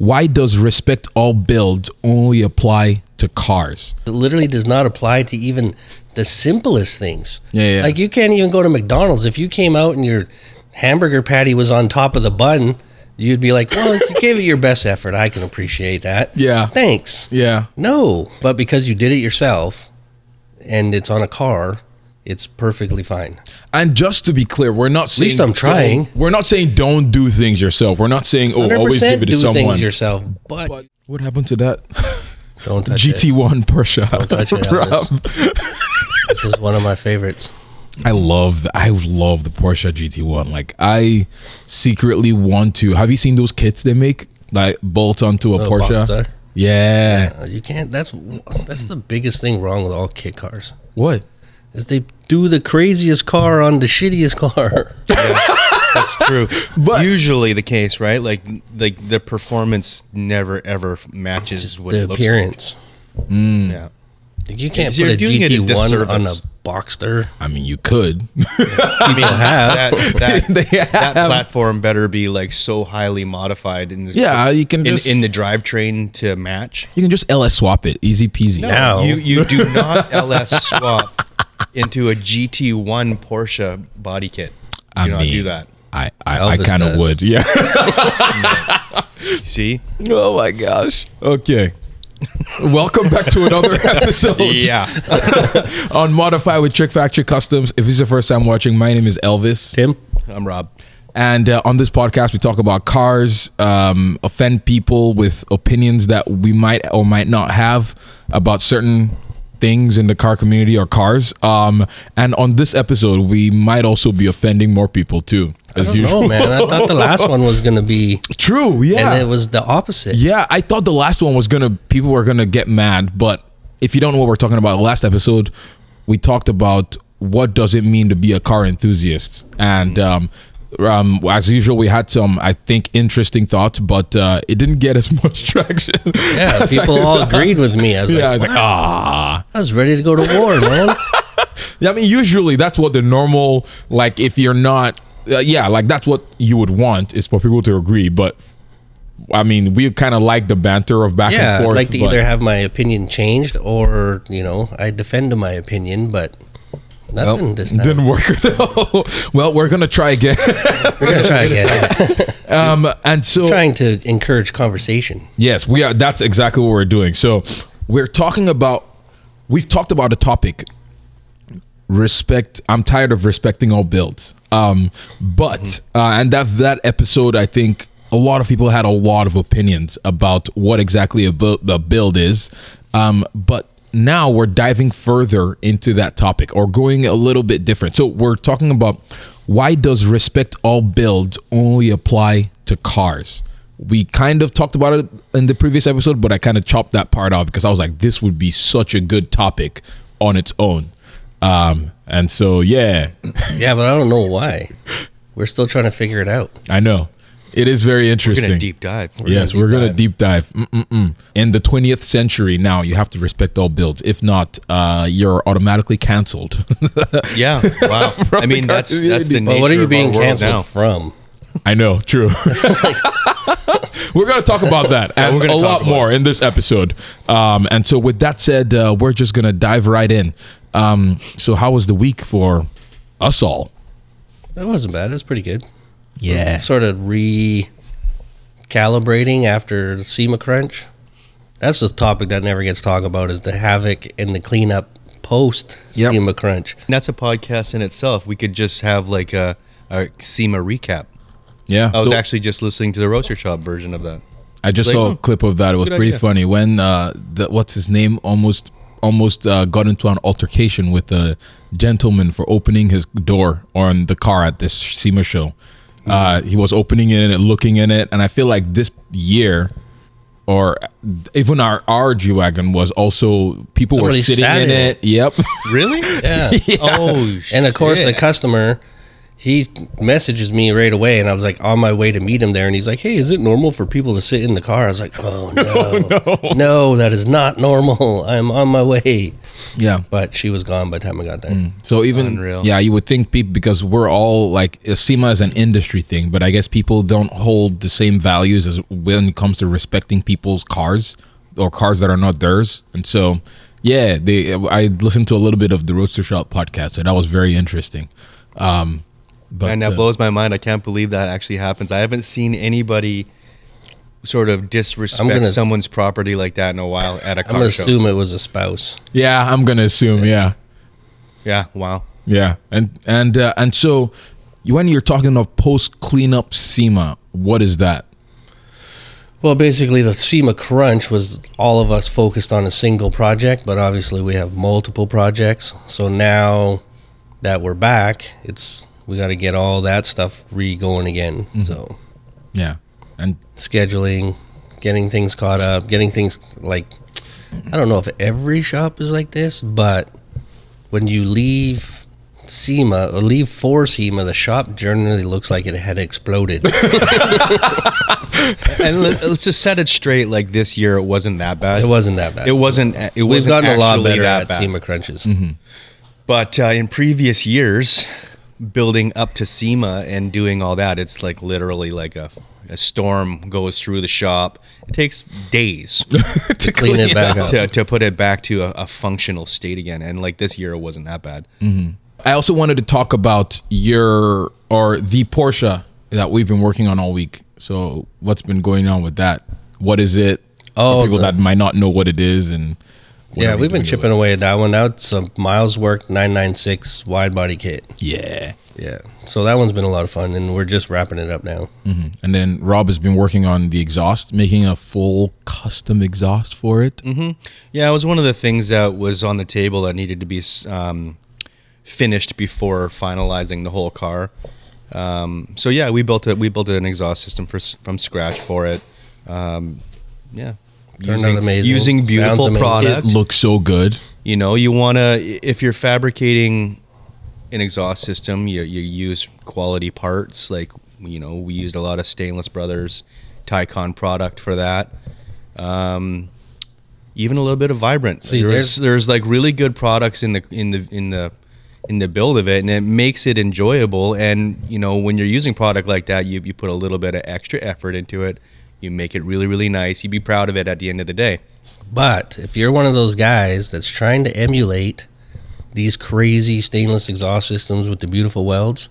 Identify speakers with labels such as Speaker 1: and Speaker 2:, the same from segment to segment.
Speaker 1: why does respect all builds only apply to cars?
Speaker 2: It literally does not apply to even the simplest things.
Speaker 1: Yeah, yeah.
Speaker 2: Like you can't even go to McDonald's if you came out and your hamburger patty was on top of the bun. You'd be like, "Well, you gave it your best effort. I can appreciate that."
Speaker 1: Yeah.
Speaker 2: Thanks.
Speaker 1: Yeah.
Speaker 2: No, but because you did it yourself, and it's on a car, it's perfectly fine.
Speaker 1: And just to be clear, we're not saying
Speaker 2: least I'm trying.
Speaker 1: We're not saying don't do things yourself. We're not saying oh always give it to someone.
Speaker 2: things yourself, but,
Speaker 1: But what happened to that
Speaker 2: don't touch it.
Speaker 1: GT1 Porsche?
Speaker 2: Don't touch it? This is one of my favorites.
Speaker 1: I love I love the Porsche GT1. Like I secretly want to. Have you seen those kits they make? Like bolt onto a
Speaker 2: Oh,
Speaker 1: Porsche.
Speaker 2: Boxster.
Speaker 1: Yeah.
Speaker 2: Uh, you can't. That's that's the biggest thing wrong with all kit cars.
Speaker 1: What?
Speaker 2: Is they do the craziest car on the shittiest car.
Speaker 3: That's true.
Speaker 1: But-
Speaker 3: usually the case, right? Like like the performance never ever matches what
Speaker 2: the
Speaker 3: it looks
Speaker 2: appearance.
Speaker 3: Like. Yeah.
Speaker 2: You can't
Speaker 3: You're
Speaker 2: put a
Speaker 3: doing it a
Speaker 2: GT one on a
Speaker 3: disservice.
Speaker 2: Boxster.
Speaker 1: I mean, you could.
Speaker 2: People have.
Speaker 3: That that,
Speaker 1: They
Speaker 3: that platform better be like so highly modified in the
Speaker 1: Yeah, you can
Speaker 3: in,
Speaker 1: just
Speaker 3: in the drivetrain to match.
Speaker 1: you can just LS swap it, easy peasy.
Speaker 2: Now-
Speaker 3: you you do not LS swap into a GT1 Porsche body kit. You
Speaker 1: I
Speaker 3: do not
Speaker 1: mean,
Speaker 3: do that.
Speaker 1: I I, I kind of would. Yeah.
Speaker 3: See?
Speaker 1: oh my gosh. Okay. Welcome back to another episode.
Speaker 3: Yeah.
Speaker 1: on Modify with Trick Factory Customs. If this is your first time watching, my name is Elvis.
Speaker 2: Tim.
Speaker 3: I'm Rob.
Speaker 1: And uh, on this podcast, we talk about cars, um, offend people with opinions that we might or might not have about certain things in the car community or cars. Um, and on this episode, we might also be offending more people too, as
Speaker 2: No man, I thought the last one was gonna be,
Speaker 1: True, yeah.
Speaker 2: and it was the opposite.
Speaker 1: Yeah, I thought the last one was gonna people were gonna get mad, but if you don't know what we're talking about, last episode we talked about what does it mean to be a car enthusiast, and um, um, as usual, we had some I think interesting thoughts, but uh, it didn't get as much traction.
Speaker 2: Yeah,
Speaker 1: I
Speaker 2: people all agreed with me. I was
Speaker 1: Yeah, I
Speaker 2: like,
Speaker 1: was like, ah.
Speaker 2: I was ready to go to war, man.
Speaker 1: Yeah, I mean, usually that's what the normal like. If you're not, uh, yeah, like that's what you would want is for people to agree. But I mean, we kind of like the banter of back
Speaker 2: yeah,
Speaker 1: and
Speaker 2: I'd like to either have my opinion changed or you know I defend my opinion, but nothing this time.
Speaker 1: didn't work at all. well, we're gonna try again.
Speaker 2: We're gonna try again.
Speaker 1: um, and so
Speaker 2: Trying to encourage conversation.
Speaker 1: yes, we are. That's exactly what we're doing. So we're talking about. We've talked about a topic. Respect. I'm tired of respecting all builds. Um, but uh, and that that episode, I think a lot of people had a lot of opinions about what exactly a build, a build is. Um, but now we're diving further into that topic or going a little bit different. So we're talking about why does respect all builds only apply to cars? We kind of talked about it in the previous episode, but I kind of chopped that part off because I was like, this would be such a good topic on its own. Um, and so, yeah,
Speaker 2: Yeah, but I don't know why. We're still trying to figure it out.
Speaker 1: I know it is very
Speaker 3: We're
Speaker 1: interesting.
Speaker 3: gonna deep dive.
Speaker 1: yes,
Speaker 2: gonna
Speaker 1: we're gonna
Speaker 2: dive.
Speaker 1: deep dive. Mm-mm-mm. In the 20th century, now you have to respect all builds. If not, uh, you're automatically canceled.
Speaker 3: Yeah. Wow. I mean,
Speaker 1: car
Speaker 3: that's that's the
Speaker 1: community.
Speaker 3: nature
Speaker 2: But what are you
Speaker 3: of
Speaker 2: being
Speaker 3: world
Speaker 2: canceled
Speaker 3: now.
Speaker 2: from?
Speaker 1: I know, true. we're going to talk about that and
Speaker 3: we're
Speaker 1: a
Speaker 3: gonna talk
Speaker 1: lot
Speaker 3: about
Speaker 1: more in this episode. Um, and so, with that said, uh, we're just going to dive right in. Um, so, how was the week for us all?
Speaker 2: It wasn't bad. It was pretty good.
Speaker 1: Yeah.
Speaker 2: Sort of recalibrating after the SEMA crunch. That's the topic that never gets talked about is the havoc and the cleanup post
Speaker 1: Yep.
Speaker 2: SEMA crunch.
Speaker 3: And that's a podcast in itself. We could just have like a, a SEMA recap.
Speaker 1: Yeah.
Speaker 3: I was
Speaker 1: So-
Speaker 3: actually just listening to the Roadster Shop version of that.
Speaker 1: I just
Speaker 3: Like,
Speaker 1: saw a
Speaker 3: oh,
Speaker 1: clip of that. It was pretty
Speaker 3: idea.
Speaker 1: funny when uh, the what's his name almost almost uh, got into an altercation with a gentleman for opening his door on the car at this SEMA show. Uh, he was opening it and looking in it, and I feel like this year, or even our our G wagon was also people
Speaker 2: Somebody
Speaker 1: were sitting in
Speaker 2: in
Speaker 1: it. Yep.
Speaker 3: Really?
Speaker 2: Yeah.
Speaker 3: Oh, Shit.
Speaker 2: And of course, the customer, he messages me right away, and I was like on my way to meet him there, and he's like, "Hey, is it normal for people to sit in the car?" I was like, "Oh no, no, that is not normal. I'm on my way."
Speaker 1: Yeah.
Speaker 2: but she was gone by the time I got there.
Speaker 1: So even
Speaker 3: Unreal.
Speaker 1: yeah, you would think people because we're all like SEMA is an industry thing, but I guess people don't hold the same values as when it comes to respecting people's cars or cars that are not theirs. And so yeah, they I listened to a little bit of the Roadster Shop podcast, and that was very interesting. Um, but
Speaker 3: and that
Speaker 1: uh,
Speaker 3: blows my mind. I can't believe that actually happens. I haven't seen anybody sort of disrespect
Speaker 2: gonna-
Speaker 3: someone's property like that in a while at a
Speaker 2: I'm
Speaker 3: car
Speaker 2: gonna
Speaker 3: show.
Speaker 2: assume it was a spouse.
Speaker 1: yeah, I'm gonna assume yeah.
Speaker 3: Yeah, wow.
Speaker 1: Yeah, and and uh, and so when you're talking of post cleanup SEMA, what is that?
Speaker 2: Well, basically, the SEMA crunch was all of us focused on a single project, but obviously we have multiple projects. So now that we're back, it's we got to get all that stuff re going again. So
Speaker 1: Yeah, and
Speaker 2: scheduling, getting things caught up, getting things like I don't know if every shop is like this, but when you leave SEMA or leave for SEMA, the shop generally looks like it had exploded.
Speaker 3: and let, us just set it straight. Like this year, it wasn't that bad.
Speaker 2: it wasn't that bad.
Speaker 3: It wasn't. It wasn't
Speaker 2: gotten a lot better at
Speaker 3: bad.
Speaker 2: SEMA crunches.
Speaker 3: But uh, in previous years, building up to SEMA and doing all that, it's like literally like a, a storm goes through the shop. It takes days
Speaker 1: to
Speaker 2: Clean it back up.
Speaker 3: to, to put it back to a, a functional state again. And like this year, it wasn't that bad. Mm-hmm.
Speaker 1: I also wanted to talk about your or the Porsche that we've been working on all week. So what's been going on with that? What is it?
Speaker 2: Oh,
Speaker 1: people
Speaker 2: the-
Speaker 1: that might not know what it is and
Speaker 2: Yeah,
Speaker 1: we
Speaker 2: we've been chipping away at that one. That's a miles Work 996 wide body kit.
Speaker 1: Yeah.
Speaker 2: Yeah. So that one's been a lot of fun, and we're just wrapping it up now.
Speaker 1: And then Rob has been working on the exhaust, making a full custom exhaust for it.
Speaker 3: Yeah, it was one of the things that was on the table that needed to be um, finished before finalizing the whole car. Um, so yeah, we built it. We built an exhaust system for, from scratch for it. Um, yeah,
Speaker 2: Turned out
Speaker 3: using,
Speaker 2: amazing.
Speaker 3: using beautiful
Speaker 2: amazing.
Speaker 3: product.
Speaker 1: It looks so good.
Speaker 3: you know, you want to if you're fabricating an exhaust system, you you use quality parts. Like you know, we used a lot of Stainless Brothers Ticon product for that. Um, even a little bit of Vibrant.
Speaker 2: See,
Speaker 3: there's
Speaker 2: there's-
Speaker 3: there's like really good products in the in the in the in the build of it, and it makes it enjoyable. And you know, when you're using product like that, you you put a little bit of extra effort into it. You make it really really nice. You'd be proud of it at the end of the day.
Speaker 2: But if you're one of those guys that's trying to emulate these crazy stainless exhaust systems with the beautiful welds,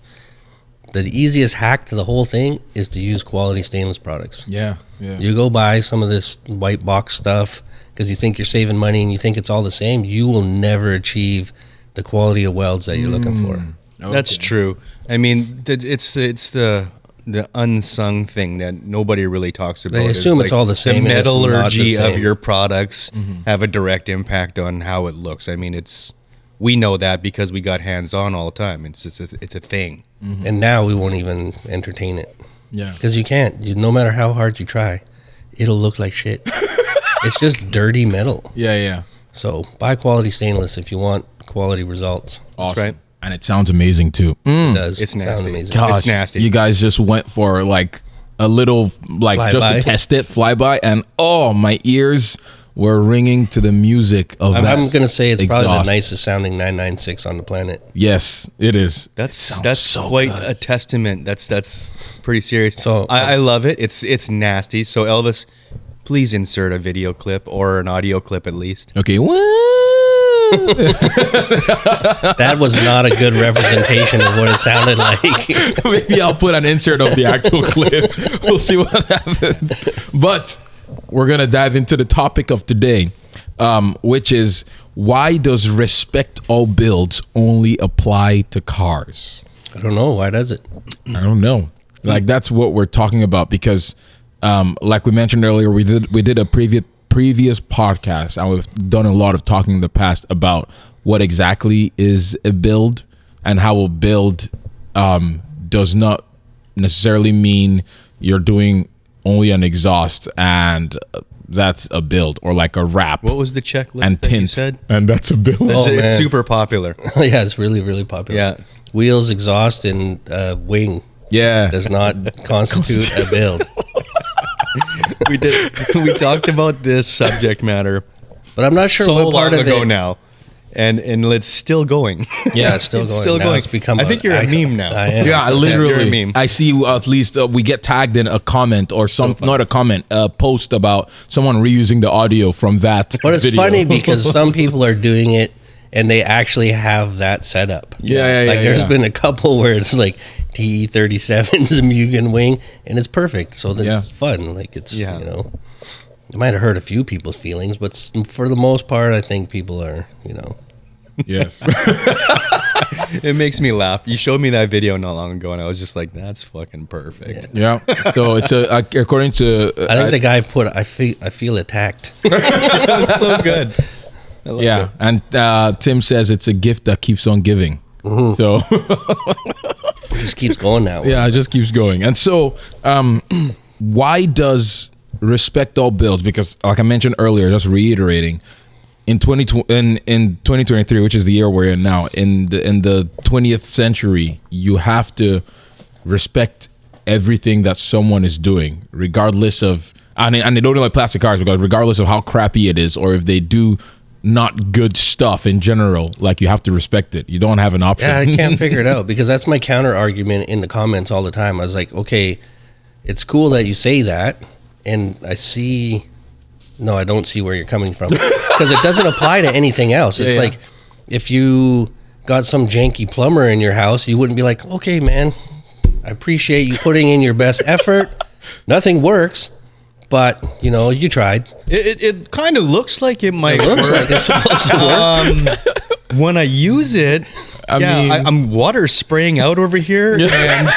Speaker 2: the easiest hack to the whole thing is to use quality stainless products.
Speaker 1: Yeah. Yeah.
Speaker 2: You go buy some of this white box stuff because you think you're saving money and you think it's all the same. You will never achieve the quality of welds that you're looking for. Mm.
Speaker 3: That's true. I mean, it's it's the the unsung thing that nobody really talks about. is,
Speaker 2: assume it's all the same,
Speaker 3: The
Speaker 2: and it's not the
Speaker 3: metallurgy of your products mm-hmm. have a direct impact on how it looks. I mean, it's we know that because we got hands on all the time. It's just a, it's a thing. Mm-hmm.
Speaker 2: And now we won't even entertain it
Speaker 1: Yeah.
Speaker 2: because you can't. You, no matter how hard you try, it'll look like shit. it's just dirty metal.
Speaker 1: Yeah. Yeah.
Speaker 2: So buy quality stainless if you want quality results.
Speaker 1: Awesome.
Speaker 3: right.
Speaker 1: And it sounds amazing too. Mm.
Speaker 2: It does.
Speaker 3: It's
Speaker 2: sound
Speaker 3: nasty.
Speaker 2: amazing.
Speaker 1: Gosh,
Speaker 3: It's nasty.
Speaker 1: You guys just went for like a little, like just to test it, flyby, and oh, my ears were ringing to the music of
Speaker 2: I'm,
Speaker 1: that.
Speaker 2: I'm gonna say it's probably the nicest sounding 996 on the planet.
Speaker 1: Yes, it is.
Speaker 3: That's
Speaker 1: Sounds
Speaker 3: that's
Speaker 1: so
Speaker 3: quite
Speaker 1: good.
Speaker 3: a testament. That's that's pretty serious.
Speaker 2: So-
Speaker 3: I, I love it. It's it's nasty. So Elvis, please insert a video clip or an audio clip at least.
Speaker 1: Okay.
Speaker 2: That was not a good representation of what it sounded like.
Speaker 1: Maybe I'll put an insert of the actual clip. We'll see what happens. But we're gonna dive into the topic of today, um, which is why does respect all builds only apply to cars?
Speaker 2: I don't know why does it.
Speaker 1: I don't know. Like that's what we're talking about because, um, like we mentioned earlier, we did we did a previous previous podcast and we've done a lot of talking in the past about what exactly is a build and how a build um, does not necessarily mean you're doing only an exhaust and uh, that's a build or like a wrap
Speaker 3: What was the checklist
Speaker 1: and
Speaker 3: that you
Speaker 1: tint
Speaker 3: said?
Speaker 1: and that's a build.
Speaker 3: It's,
Speaker 2: Oh,
Speaker 3: it's
Speaker 2: man.
Speaker 3: super popular.
Speaker 2: yeah, it's really really popular.
Speaker 3: Yeah.
Speaker 2: Wheels, exhaust, and uh, wing
Speaker 1: Yeah,
Speaker 2: does not constitute a build.
Speaker 3: we did. We talked about this subject matter
Speaker 2: But I'm not sure
Speaker 3: so
Speaker 2: what
Speaker 3: long
Speaker 2: part of
Speaker 3: ago
Speaker 2: it.
Speaker 3: now. and and it's still going.
Speaker 2: Yeah, it's still going. Now it's become
Speaker 3: I
Speaker 2: a-
Speaker 3: think you're a
Speaker 2: actually-
Speaker 3: meme now.
Speaker 2: I am.
Speaker 1: Yeah, literally.
Speaker 3: you're a
Speaker 1: literally.
Speaker 3: meme.
Speaker 1: I see at least uh, we get tagged in a comment or some, not a comment, a post about someone reusing the audio from that.
Speaker 2: But it's
Speaker 1: video.
Speaker 2: funny because some people are doing it and they actually have that set up.
Speaker 1: Yeah, yeah,
Speaker 2: Like
Speaker 1: yeah,
Speaker 2: there's
Speaker 1: yeah.
Speaker 2: been a couple where it's like TE37's a Mugen wing and it's perfect. So that's
Speaker 1: Yeah.
Speaker 2: fun. Like it's,
Speaker 3: Yeah.
Speaker 2: you know, it might have hurt a few people's feelings, but for the most part, I think people are, you know,
Speaker 1: yes.
Speaker 3: it makes me laugh. You showed me that video not long ago, and I was just like, "That's fucking perfect."
Speaker 1: yeah. So it's a uh, according to uh,
Speaker 2: I think the guy put, I feel, I feel attacked.
Speaker 3: that was so good. I like
Speaker 1: yeah,
Speaker 3: it.
Speaker 1: and uh, Tim says it's a gift that keeps on giving. So
Speaker 2: It just keeps going that way.
Speaker 1: yeah, it just keeps going. And so, um, why does respect all bills? Because, like I mentioned earlier, just reiterating, in twenty in in twenty twenty three, which is the year we're in now, in the in the twentieth century, you have to respect everything that someone is doing, regardless of. And, and they don't like plastic cars because regardless of how crappy it is, or if they do not good stuff in general, like you have to respect it. You don't have an option.
Speaker 2: Yeah, I can't figure it out because that's my counter argument in the comments all the time. I was like, okay, it's cool that you say that, and I see. No, I don't see where you're coming from because it doesn't apply to anything else. It's
Speaker 1: Yeah, yeah.
Speaker 2: like if you got some janky plumber in your house, you wouldn't be like, okay, man, I appreciate you putting in your best effort. Nothing works, but you know you tried.
Speaker 3: It, it, it kind of looks like it might
Speaker 2: It looks
Speaker 3: work.
Speaker 2: like it's supposed to work.
Speaker 3: um, when I use it,
Speaker 1: I
Speaker 3: yeah,
Speaker 1: mean-
Speaker 3: I, I'm water spraying out over here, and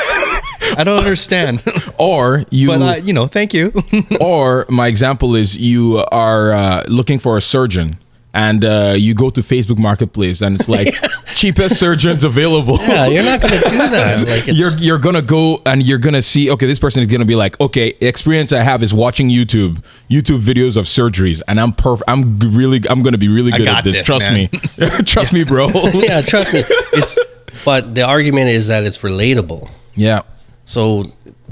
Speaker 3: I don't understand.
Speaker 1: Or you
Speaker 3: but uh, you know, thank you.
Speaker 1: or my example is you are uh, looking for a surgeon and uh, you go to Facebook Marketplace and it's like cheapest surgeons available.
Speaker 2: Yeah, you're not going to do that. Like it's,
Speaker 1: You're you're gonna go and you're gonna see okay this person is gonna be like okay experience I have is watching YouTube YouTube videos of surgeries and I'm perfect I'm really I'm gonna be really good at this,
Speaker 3: this,
Speaker 1: trust
Speaker 3: man.
Speaker 1: me trust me bro
Speaker 2: yeah, trust me. It's but the argument is that it's relatable.
Speaker 1: yeah
Speaker 2: So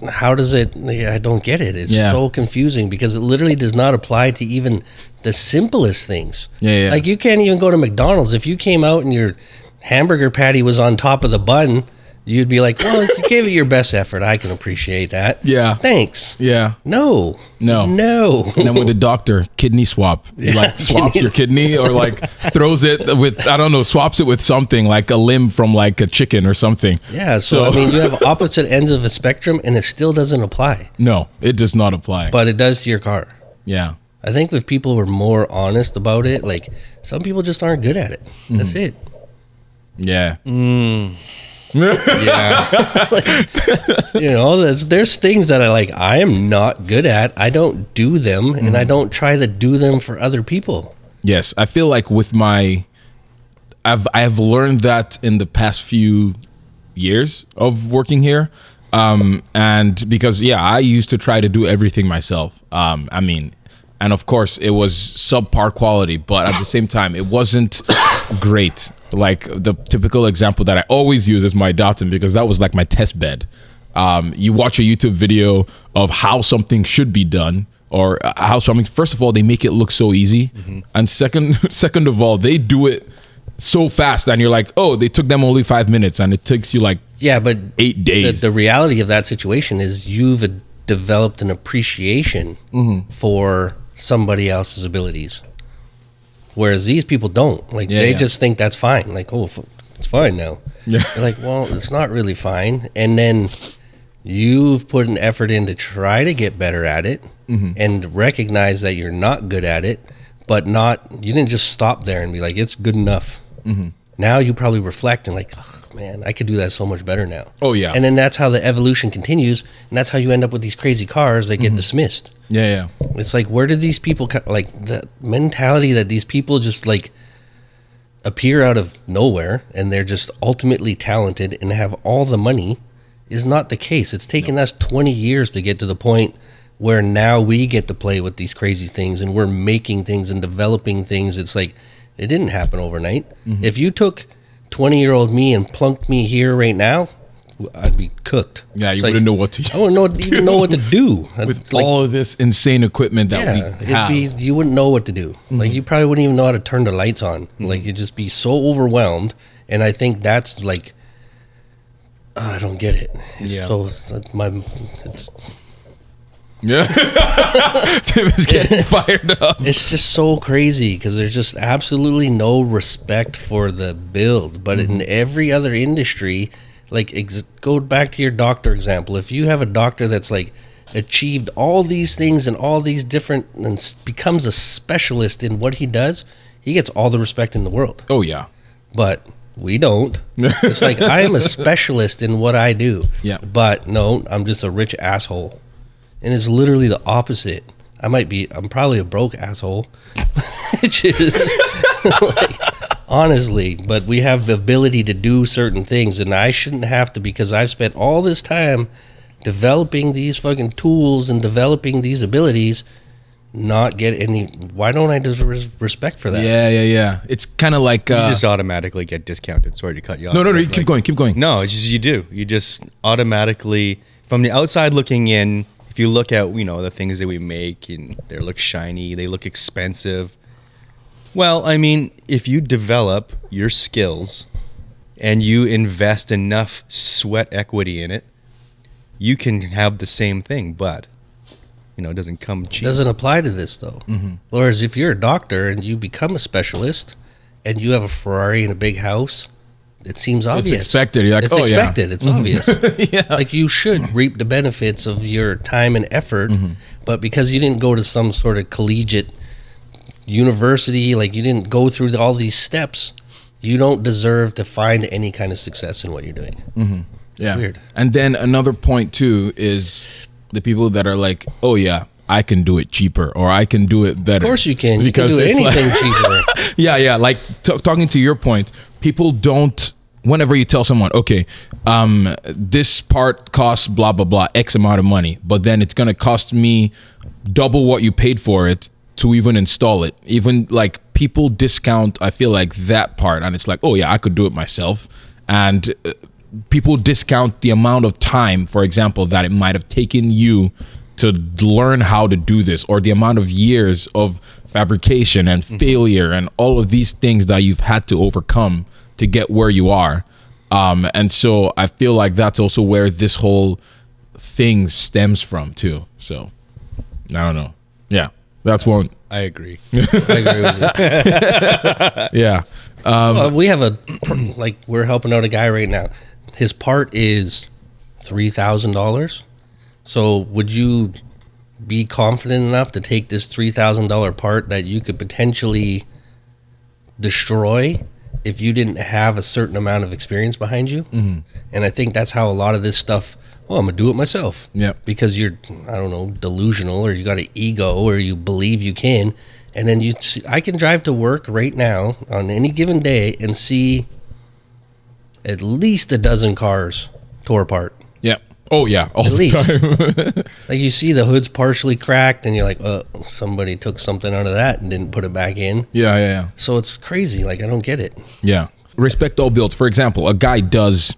Speaker 2: how does it? I don't get it. It's
Speaker 1: Yeah.
Speaker 2: so confusing because it literally does not apply to even the simplest things.
Speaker 1: Yeah, yeah.
Speaker 2: Like you can't even go to McDonald's if you came out and your hamburger patty was on top of the bun. You'd be like, well, you gave it your best effort. I can appreciate that.
Speaker 1: Yeah.
Speaker 2: Thanks.
Speaker 1: yeah
Speaker 2: No.
Speaker 1: No.
Speaker 2: No.
Speaker 1: and then with the doctor kidney swap He, like swaps your kidney or like throws it with I don't know swaps it with something like a limb from like a chicken or something
Speaker 2: Yeah. So, I mean, you have opposite ends of a spectrum, and it still doesn't apply,
Speaker 1: no it does not apply
Speaker 2: but it does to your car.
Speaker 1: yeah
Speaker 2: I think if people were more honest about it, like some people just aren't good at it. That's mm. it.
Speaker 1: yeah mm.
Speaker 3: Yeah,
Speaker 2: You know, there's, there's things that I like I am not good at. I don't do them and I don't try to do them for other people.
Speaker 1: Yes, I feel like with my, I've I've learned that in the past few years of working here, um, and because yeah, I used to try to do everything myself. Um, I mean, and of course it was subpar quality, but at the same time it wasn't great. Like the typical example that I always use is my Dalton because that was like my test bed. Um, you watch a YouTube video of how something should be done or uh, how something first of all they make it look so easy and second second of all they do it so fast and you're like oh they took them only five minutes and it takes you like
Speaker 2: Yeah, but
Speaker 1: Eight days.
Speaker 2: the reality of that situation is you've developed an appreciation
Speaker 1: Mm-hmm.
Speaker 2: for somebody else's abilities, whereas these people don't. Like
Speaker 1: Yeah,
Speaker 2: they
Speaker 1: yeah.
Speaker 2: just think that's fine. Like oh, it's fine now.
Speaker 1: Yeah.
Speaker 2: They're like, well, it's not really fine. And then you've put an effort in to try to get better at it
Speaker 1: Mm-hmm.
Speaker 2: and recognize that you're not good at it, but not, you didn't just stop there and be like, it's good enough.
Speaker 1: Mm-hmm.
Speaker 2: Now you probably reflect and like, oh, man, I could do that so much better now.
Speaker 1: Oh, yeah.
Speaker 2: And then that's how the evolution continues. And that's how you end up with these crazy cars that get
Speaker 1: Mm-hmm.
Speaker 2: dismissed.
Speaker 1: yeah yeah
Speaker 2: It's like, where did these people, like, the mentality that these people just like appear out of nowhere and they're just ultimately talented and have all the money is not the case. It's taken us 20 years to get to the point where now we get to play with these crazy things and we're making things and developing things. It's like, it didn't happen overnight. If you took 20 year old me and plunked me here right now, I'd be cooked.
Speaker 1: Yeah, you
Speaker 2: It's
Speaker 1: wouldn't know what to
Speaker 2: I wouldn't know, even know what to do.
Speaker 1: with
Speaker 2: Like,
Speaker 1: all of this insane equipment that
Speaker 2: yeah,
Speaker 1: we have.
Speaker 2: be you wouldn't know what to do. Mhm. Like you probably wouldn't even know how to turn the lights on. Mhm. Like you'd just be so overwhelmed. And I think that's like, I don't get it. It's
Speaker 3: Yeah.
Speaker 2: So it's my, it's
Speaker 1: yeah, Tim is getting fired up.
Speaker 2: it's just so crazy because there's just absolutely no respect for the build. But in mm-hmm. every other industry, like ex- go back to your doctor example. If you have a doctor that's like achieved all these things and all these different and s- becomes a specialist in what he does, he gets all the respect in the world.
Speaker 1: Oh yeah,
Speaker 2: But we don't. it's like I am a specialist in what I do.
Speaker 1: Yeah.
Speaker 2: But no, I'm just a rich asshole. And it's literally the opposite. I might be I'm probably a broke asshole. Which is like, honestly, but we have the ability to do certain things and I shouldn't have to because I've spent all this time developing these fucking tools and developing these abilities not get any why don't I deserve respect for that?
Speaker 1: yeah, yeah, yeah. It's kind of like
Speaker 3: You
Speaker 1: uh,
Speaker 3: just automatically get discounted. Sorry to cut you off.
Speaker 1: no, no, no. You
Speaker 3: Like-
Speaker 1: keep going, keep going.
Speaker 3: No, it's just you do. You just automatically, from the outside looking in, if you look at you know the things that we make and they look shiny, they look expensive. Well, I mean, if you develop your skills and you invest enough sweat equity in it, you can have the same thing, but you know, it doesn't come cheap.
Speaker 2: doesn't apply to this though.
Speaker 1: Mm-hmm.
Speaker 2: Whereas if you're a doctor and you become a specialist and you have a Ferrari and a big house, it seems obvious.
Speaker 1: It's expected. You're like,
Speaker 2: it's
Speaker 1: "Oh, yeah."
Speaker 2: expected. It's obvious.
Speaker 1: yeah,
Speaker 2: Like you should reap the benefits of your time and effort,
Speaker 1: Mm-hmm.
Speaker 2: but because you didn't go to some sort of collegiate university, like you didn't go through all these steps, you don't deserve to find any kind of success in what you're doing.
Speaker 1: yeah.
Speaker 2: weird.
Speaker 1: And then another point too is the people that are like, oh yeah, I can do it cheaper or I can do it better.
Speaker 2: Of course you can. You can do
Speaker 1: it's like-
Speaker 2: anything cheaper.
Speaker 1: yeah, yeah. Like t- talking to your point, people don't. Whenever you tell someone, okay, um, this part costs blah blah blah X amount of money, but then it's gonna cost me double what you paid for it to even install it. Even like people discount, I feel like that part, and it's like, oh yeah, I could do it myself, and uh, people discount the amount of time, for example, that it might have taken you to learn how to do this or the amount of years of fabrication and failure and all of these things that you've had to overcome to get where you are um, and so i feel like that's also where this whole thing stems from too so i don't know yeah that's one
Speaker 3: I agree.
Speaker 2: I agree with you.
Speaker 1: yeah
Speaker 2: Uh, we have a like we're helping out a guy right now. His part is three thousand dollars. So would you be confident enough to take this three thousand dollar part that you could potentially destroy if you didn't have a certain amount of experience behind you? Mm-hmm. And I think that's how a lot of this stuff. Well, I'm gonna do it myself.
Speaker 1: Yeah.
Speaker 2: Because you're, I don't know, delusional, or you got an ego, or you believe you can, and then you. See, I can drive to work right now on any given day and see at least a dozen cars tore apart.
Speaker 1: Oh yeah all
Speaker 2: At
Speaker 1: the
Speaker 2: least.
Speaker 1: time
Speaker 2: Like you see the hood's partially cracked, and you're like, "Uh, somebody took something out of that and didn't put it back in."
Speaker 1: yeah yeah yeah
Speaker 2: So it's crazy. Like I don't get it.
Speaker 1: Yeah. Respect all builds. For example, a guy does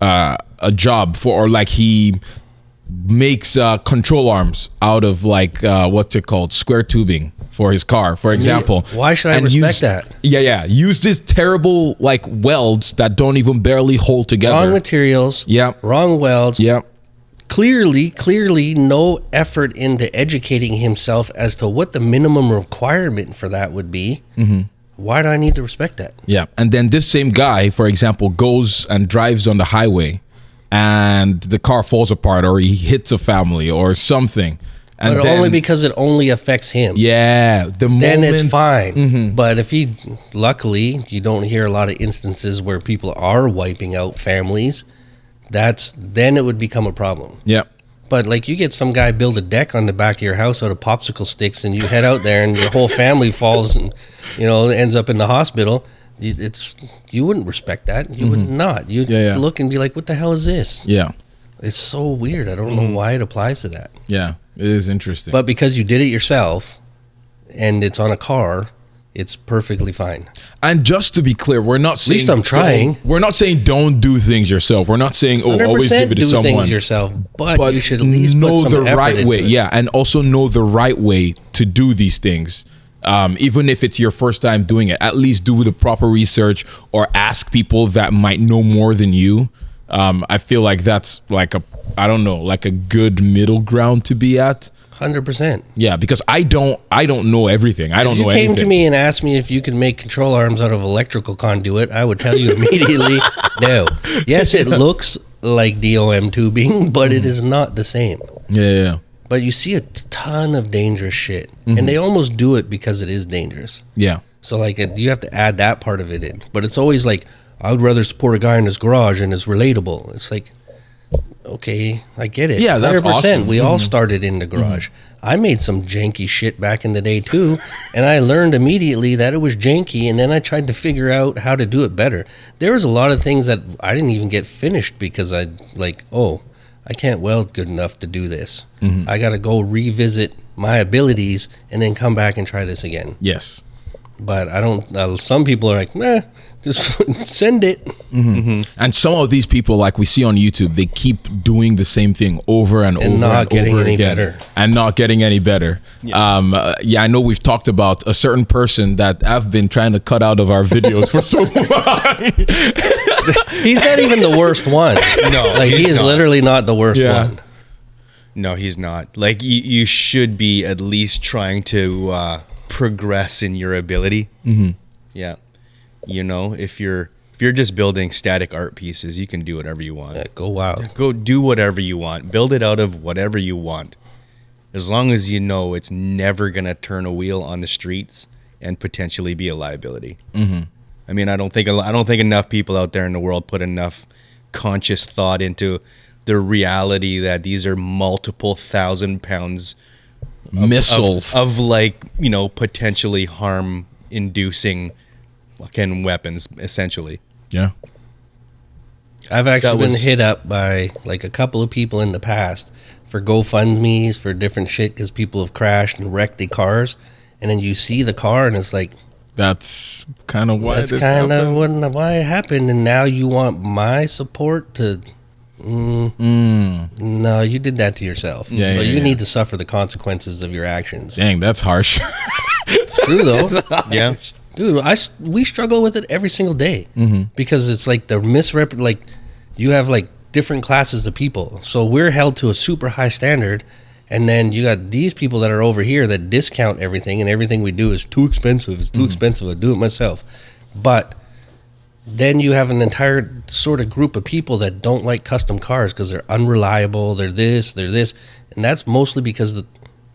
Speaker 1: uh, a job for, or like he makes uh, control arms out of like uh, what's it called, square tubing for his car, for example.
Speaker 2: why should I respect that?
Speaker 1: Yeah, yeah. Use this terrible like welds that don't even barely hold together.
Speaker 2: Wrong materials.
Speaker 1: Yeah.
Speaker 2: Wrong welds.
Speaker 1: yeah,
Speaker 2: Clearly, clearly, no effort into educating himself as to what the minimum requirement for that would be. Mm-hmm. Why do I need to respect that?
Speaker 1: yeah. And then this same guy, for example, goes and drives on the highway, and the car falls apart, or he hits a family, or something. And
Speaker 2: But
Speaker 1: then,
Speaker 2: only because it only affects him.
Speaker 1: Yeah, the
Speaker 2: then it's fine.
Speaker 1: Mm-hmm.
Speaker 2: But if he, luckily, you don't hear a lot of instances where people are wiping out families. That's then it would become a problem.
Speaker 1: Yeah,
Speaker 2: But like you get some guy build a deck on the back of your house out of popsicle sticks, and you head out there, and your whole family falls, and you know ends up in the hospital. You, it's you wouldn't respect that. You would not. You'd
Speaker 1: Mm-hmm. Yeah, yeah.
Speaker 2: look and be like, "What the hell is this?"
Speaker 1: yeah,
Speaker 2: It's so weird. I don't
Speaker 1: Mm-hmm.
Speaker 2: know why it applies to that.
Speaker 1: yeah. It is interesting.
Speaker 2: But because you did it yourself, and it's on a car, it's perfectly fine.
Speaker 1: And just to be clear, we're not saying
Speaker 2: least I'm trying.
Speaker 1: We're not saying don't do things yourself. We're not saying oh always give it to
Speaker 2: do
Speaker 1: someone.
Speaker 2: things yourself, but,
Speaker 1: but
Speaker 2: you should at least
Speaker 1: know the right way. Yeah, and also know the right way to do these things. Um, even if it's your first time doing it, at least do the proper research or ask people that might know more than you. Um, I feel like that's like a I don't know, like a good middle ground to be at.
Speaker 2: Hundred percent.
Speaker 1: Yeah, because I don't I don't know everything. I don't
Speaker 2: If you
Speaker 1: know
Speaker 2: came
Speaker 1: anything.
Speaker 2: to me and asked me if you could make control arms out of electrical conduit, I would tell you immediately no. Yes, it looks like DOM tubing, but
Speaker 1: Mm.
Speaker 2: it is not the same.
Speaker 1: Yeah, yeah, yeah.
Speaker 2: But you see a ton of dangerous shit,
Speaker 1: Mm-hmm.
Speaker 2: and they almost do it because it is dangerous.
Speaker 1: Yeah.
Speaker 2: So like it, you have to add that part of it in. But it's always like I would rather support a guy in his garage and is relatable. It's like okay, I get it.
Speaker 1: Yeah, that's
Speaker 2: 100%.
Speaker 1: awesome. Mm-hmm.
Speaker 2: We all started in the garage. I made some janky shit back in the day too, and I learned immediately that it was janky and then I tried to figure out how to do it better. There was a lot of things that I didn't even get finished because I like, oh, I can't weld good enough to do this.
Speaker 1: Mm-hmm.
Speaker 2: I got to go revisit my abilities and then come back and try this again
Speaker 1: Yes.
Speaker 2: but I don't. Uh, some people are like, "Meh, just send it."
Speaker 1: And some of these people, like we see on YouTube, they keep doing the same thing over and,
Speaker 2: And
Speaker 1: over
Speaker 2: not
Speaker 1: and
Speaker 2: getting
Speaker 1: over
Speaker 2: any
Speaker 1: again,
Speaker 2: better.
Speaker 1: and not getting any better. Yeah. Um, uh, yeah, I know we've talked about a certain person that I've been trying to cut out of our videos for so long.
Speaker 2: He's not even the worst one.
Speaker 3: No,
Speaker 2: like he is
Speaker 3: not.
Speaker 2: literally not the worst
Speaker 1: Yeah.
Speaker 2: one.
Speaker 3: No, he's not. Like you, you should be at least trying to uh, progress in your ability. Mm-hmm. Yeah, you know, if you're if you're just building static art pieces, you can do whatever you want.
Speaker 2: Yeah, go wild.
Speaker 3: Go do whatever you want. Build it out of whatever you want, as long as you know it's never gonna turn a wheel on the streets and potentially be a liability. Mm-hmm. I mean, I don't think I don't think enough people out there in the world put enough conscious thought into the reality that these are multiple thousand pounds
Speaker 1: Missiles.
Speaker 3: of, of like you know potentially harm inducing fucking weapons essentially
Speaker 1: yeah.
Speaker 2: I've actually
Speaker 3: That
Speaker 2: been
Speaker 3: was-
Speaker 2: hit up by like a couple of people in the past for GoFundmes for different shit because people have crashed and wrecked their cars, and then you see the car and it's like
Speaker 1: That's kind of why
Speaker 2: that's kind of what why it happened, and now you want my support to. Mm, mm. No, you did that to yourself.
Speaker 1: Yeah,
Speaker 2: so
Speaker 1: yeah,
Speaker 2: you
Speaker 1: yeah.
Speaker 2: need to suffer the consequences of your actions.
Speaker 1: Dang, that's harsh.
Speaker 2: True though.
Speaker 3: yeah
Speaker 2: dude I, we struggle with it every single day
Speaker 1: Mm-hmm.
Speaker 2: because it's like the misrep like you have like different classes of people so we're held to a super high standard and then you got these people that are over here that discount everything and everything we do is too expensive it's too
Speaker 1: Mm-hmm.
Speaker 2: expensive i do it myself but then you have an entire sort of group of people that don't like custom cars because they're unreliable they're this they're this and that's mostly because the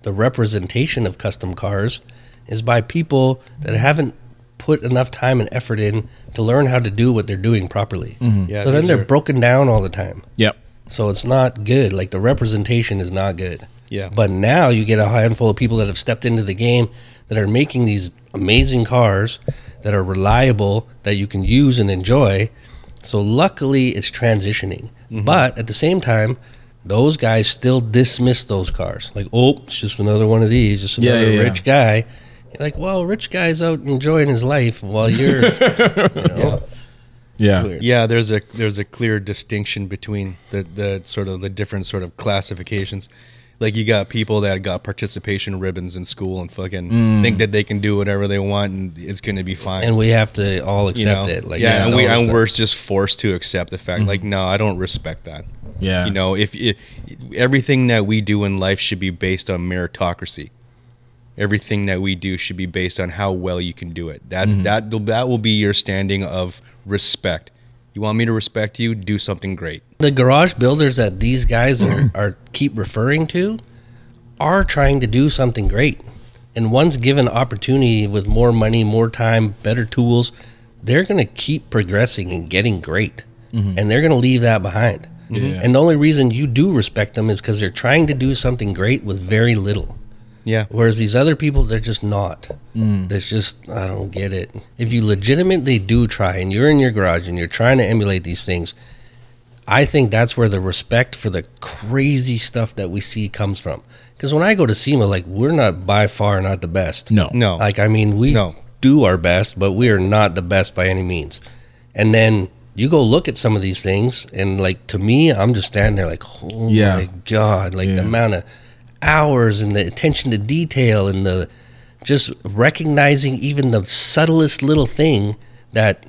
Speaker 2: the representation of custom cars is by people that haven't put enough time and effort in to learn how to do what they're doing properly.
Speaker 3: Yeah,
Speaker 2: so then they're
Speaker 3: are-
Speaker 2: broken down all the time.
Speaker 1: yep.
Speaker 2: So it's not good. Like the representation is not good.
Speaker 3: Yeah.
Speaker 2: But now you get a handful of people that have stepped into the game that are making these amazing cars that are reliable that you can use and enjoy. So luckily it's transitioning.
Speaker 3: Mm-hmm.
Speaker 2: But at the same time, those guys still dismiss those cars. Like, oh, it's just another one of these, just another
Speaker 1: yeah, yeah.
Speaker 2: rich guy. You're like, well, rich guy's out enjoying his life while you're, you know,
Speaker 1: Yeah.
Speaker 2: weird.
Speaker 3: Yeah, there's a there's a clear distinction between the the sort of the different sort of classifications. Like you got people that got participation ribbons in school and fucking mm. think that they can do whatever they want and it's going to be fine.
Speaker 2: and we have to all
Speaker 3: you
Speaker 2: accept
Speaker 3: know?
Speaker 2: it. Like,
Speaker 3: yeah, and we
Speaker 2: no,
Speaker 3: and
Speaker 2: it's-
Speaker 3: we're just forced to accept the fact. Like, mm-hmm. no, I don't respect that.
Speaker 1: Yeah.
Speaker 3: You know, if, if everything that we do in life should be based on meritocracy. Everything that we do should be based on how well you can do it. That's mm-hmm. that that will be your standing of respect. You want me to respect you? Do something great.
Speaker 2: the garage builders that these guys are, are keep referring to are trying to do something great and once given opportunity with more money more time better tools they're going to keep progressing and getting great mm-hmm. and they're going to leave that behind
Speaker 1: Yeah.
Speaker 2: and the only reason you do respect them is because they're trying to do something great with very little
Speaker 3: Yeah.
Speaker 2: Whereas these other people, they're just not. Mm. That's just I don't get it. If you legitimately do try, and you're in your garage and you're trying to emulate these things, I think that's where the respect for the crazy stuff that we see comes from. Because when I go to SEMA, like we're not by far not the best.
Speaker 1: No.
Speaker 3: No.
Speaker 2: Like I mean, we
Speaker 3: No.
Speaker 2: do our best, but we are not the best by any means. And then you go look at some of these things, and like to me, I'm just standing there like, oh
Speaker 1: Yeah.
Speaker 2: my god, like
Speaker 1: Yeah.
Speaker 2: the amount of hours and the attention to detail and the just recognizing even the subtlest little thing that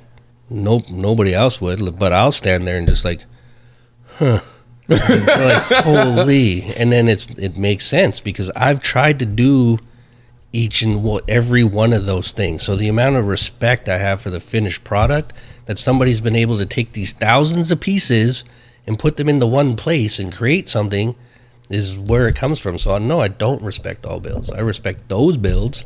Speaker 2: nope nobody else would, but I'll stand there and just like, huh. like holy and then it's it makes sense because I've tried to do each and what every one of those things. So the amount of respect I have for the finished product that somebody's been able to take these thousands of pieces and put them into one place and create something is where it comes from. So no, I don't respect all builds. I respect those builds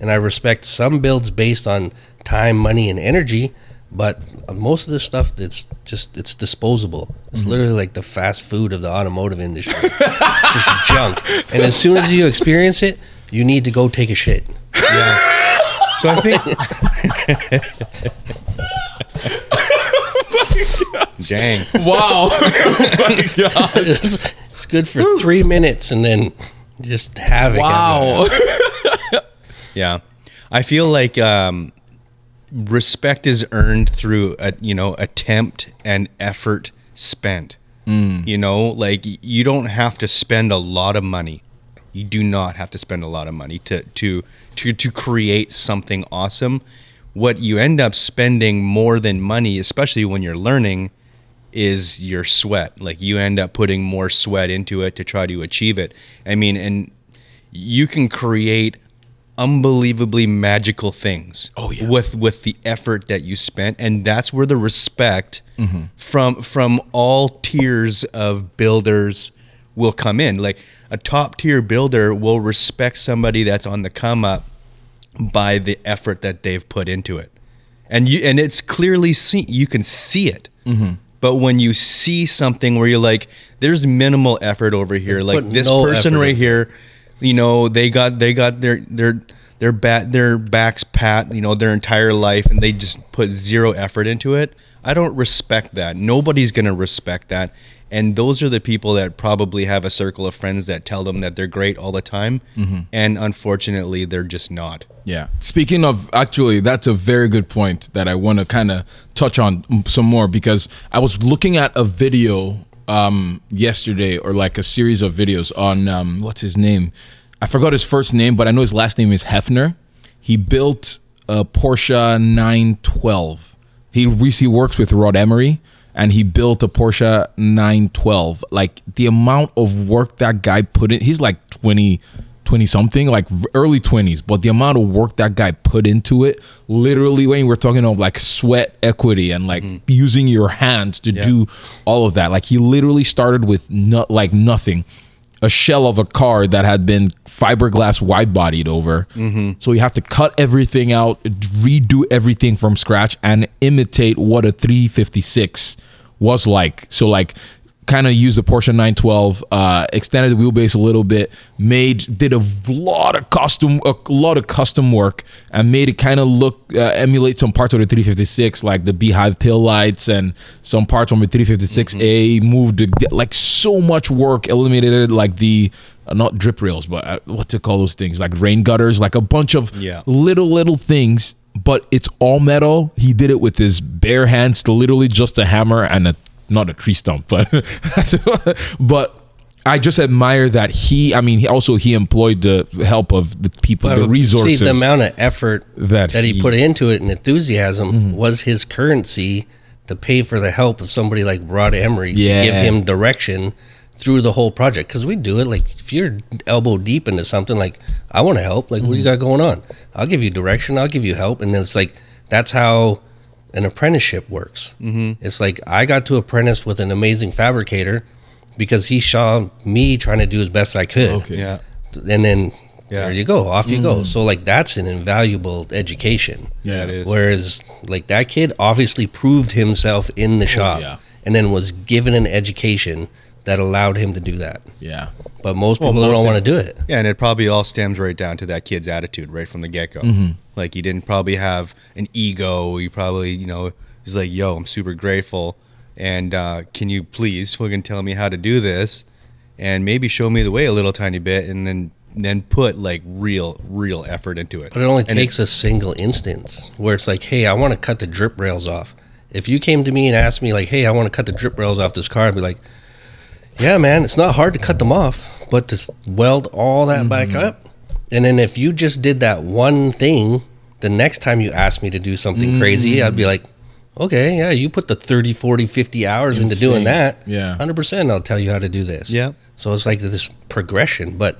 Speaker 2: and I respect some builds based on time, money and energy, but most of this stuff it's just it's disposable. It's mm-hmm. literally like the fast food of the automotive industry. just junk. And as soon as you experience it, you need to go take a shit. Yeah.
Speaker 3: So I think. Dang.
Speaker 1: Wow. oh my god.
Speaker 2: It's, it's good for three minutes and then just have it.
Speaker 1: Wow.
Speaker 3: Yeah, I feel like um, respect is earned through a you know attempt and effort spent. You know, like you don't have to spend a lot of money. You do not have to spend a lot of money to to to to create something awesome. What you end up spending more than money, especially when you're learning, is your sweat. Like you end up putting more sweat into it to try to achieve it. I mean, and you can create unbelievably magical things
Speaker 1: Oh, yeah.
Speaker 3: with with the effort that you spent and that's where the respect
Speaker 1: Mm-hmm.
Speaker 3: from from all tiers of builders will come in like a top tier builder will respect somebody that's on the come up by the effort that they've put into it and you and it's clearly see you can see it
Speaker 1: Mm-hmm.
Speaker 3: But when you see something where you're like there's minimal effort over here. like
Speaker 2: put
Speaker 3: this
Speaker 2: no
Speaker 3: person right
Speaker 2: in.
Speaker 3: here you know they got they got their their their bat their backs pat you know their entire life and they just put zero effort into it. I don't respect that. Nobody's going to respect that and those are the people that probably have a circle of friends that tell them that they're great all the time and unfortunately they're just not
Speaker 1: Yeah. Speaking of, actually, that's a very good point that I want to kind of touch on some more because I was looking at a video um, yesterday or like a series of videos on um, what's his name? I forgot his first name, but I know his last name is Hefner. He built a Porsche 912. He recently works with Rod Emory and he built a Porsche 912. Like the amount of work that guy put in, he's like 20, 20 something, like early 20s, but the amount of work that guy put into it, literally, when we're talking of like sweat equity and like mm. using your hands to do all of that, like he literally started with not like nothing. A shell of a car that had been fiberglass wide bodied over. Mm-hmm. So you have to cut everything out, redo everything from scratch, and imitate what a 356 was like. So like kind of used the Porsche 912, uh, extended the wheelbase a little bit, made did a lot of custom a lot of custom work, and made it kind of look uh, emulate some parts of the 356, like the beehive tail lights and some parts from the 356A. Moved the, like so much work, eliminated like the. Uh, not drip rails, but uh, what to call those things? Like rain gutters, like a bunch of
Speaker 3: Yeah.
Speaker 1: little little things but it's all metal he did it with his bare hands literally just a hammer and a not a tree stump but but i just admire that he i mean he also he employed the help of the people the resources
Speaker 2: See, the amount of effort
Speaker 1: that
Speaker 2: that, he,
Speaker 1: he-
Speaker 2: put into it and enthusiasm
Speaker 1: Mm-hmm.
Speaker 2: was his currency to pay for the help of somebody like Rod Emory
Speaker 1: Yeah.
Speaker 2: to give him direction through the whole project. Because we do it like if you're elbow deep into something, like I want to help. Like what
Speaker 1: Mm-hmm.
Speaker 2: do you got going on? I'll give you direction. I'll give you help. And then it's like that's how an apprenticeship works. Mm-hmm. It's like I got to apprentice with an amazing fabricator because he saw me trying to do as best I could
Speaker 1: okay
Speaker 3: yeah
Speaker 2: and then
Speaker 3: Yeah.
Speaker 2: there you go off you go so like that's an invaluable education
Speaker 1: yeah
Speaker 3: it is.
Speaker 2: whereas like that kid obviously proved himself in the shop
Speaker 1: yeah.
Speaker 2: and then was given an education that allowed him to do that
Speaker 1: yeah
Speaker 2: but most
Speaker 3: Well,
Speaker 2: people
Speaker 3: most
Speaker 2: don't want to do it
Speaker 3: Yeah, and it probably all stems right down to that kid's attitude right from the get go. Like he didn't probably have an ego. He probably, you know, he's like, "Yo, I'm super grateful, and uh, can you please fucking tell me how to do this, and maybe show me the way a little tiny bit, and then then put like real real effort into it.
Speaker 2: But it only
Speaker 3: And
Speaker 2: takes a single instance where it's like, hey, I want to cut the drip rails off. If you came to me and asked me, like, hey, I want to cut the drip rails off this car, I'd be like, yeah, man, it's not hard to cut them off, but to weld all that back mm-hmm. up. And then if you just did that one thing, the next time you ask me to do something crazy, I'd be mm-hmm. like, okay, yeah, you put the 30, 40, 50 hours into doing that.
Speaker 1: Yeah.
Speaker 2: 100% I'll tell you how to do this.
Speaker 3: Yeah.
Speaker 2: So it's like this progression, but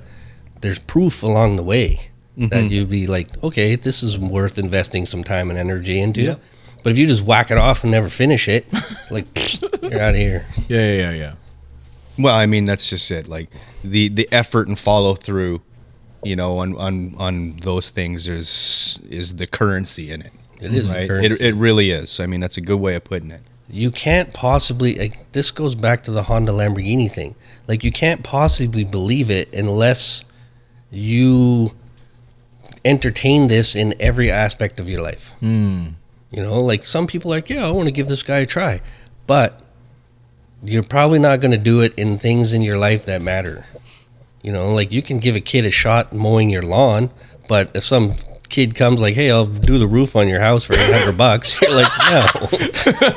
Speaker 2: there's proof along the way that mm-hmm. you'd be like, okay, this is worth investing some time and energy into.
Speaker 3: Yeah.
Speaker 2: But if you just whack it off and never finish it, like you're out of here.
Speaker 1: Yeah, yeah, yeah, yeah.
Speaker 3: Well, I mean that's just it. Like the the effort and follow through, you know, on on on those things is is the currency in it.
Speaker 2: It is
Speaker 3: right. It it really is. I mean that's a good way of putting it.
Speaker 2: You can't possibly. Like, this goes back to the Honda Lamborghini thing. Like you can't possibly believe it unless you entertain this in every aspect of your life. Hmm. You know, like some people are like, yeah, I want to give this guy a try, but you're probably not going to do it in things in your life that matter. You know, like you can give a kid a shot mowing your lawn, but if some kid comes like, "Hey, I'll do the roof on your house for eight hundred bucks," you're like, "No,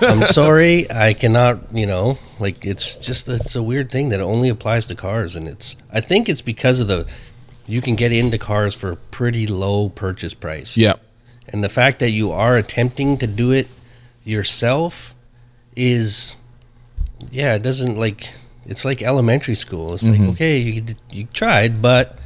Speaker 2: I'm sorry, I cannot." You know, like it's just it's a weird thing that only applies to cars, and it's I think it's because of the you can get into cars for a pretty low purchase price.
Speaker 1: Yeah.
Speaker 2: And the fact that you are attempting to do it yourself is, yeah, it doesn't like, it's like elementary school. It's like, mm-hmm. okay, you, you tried, but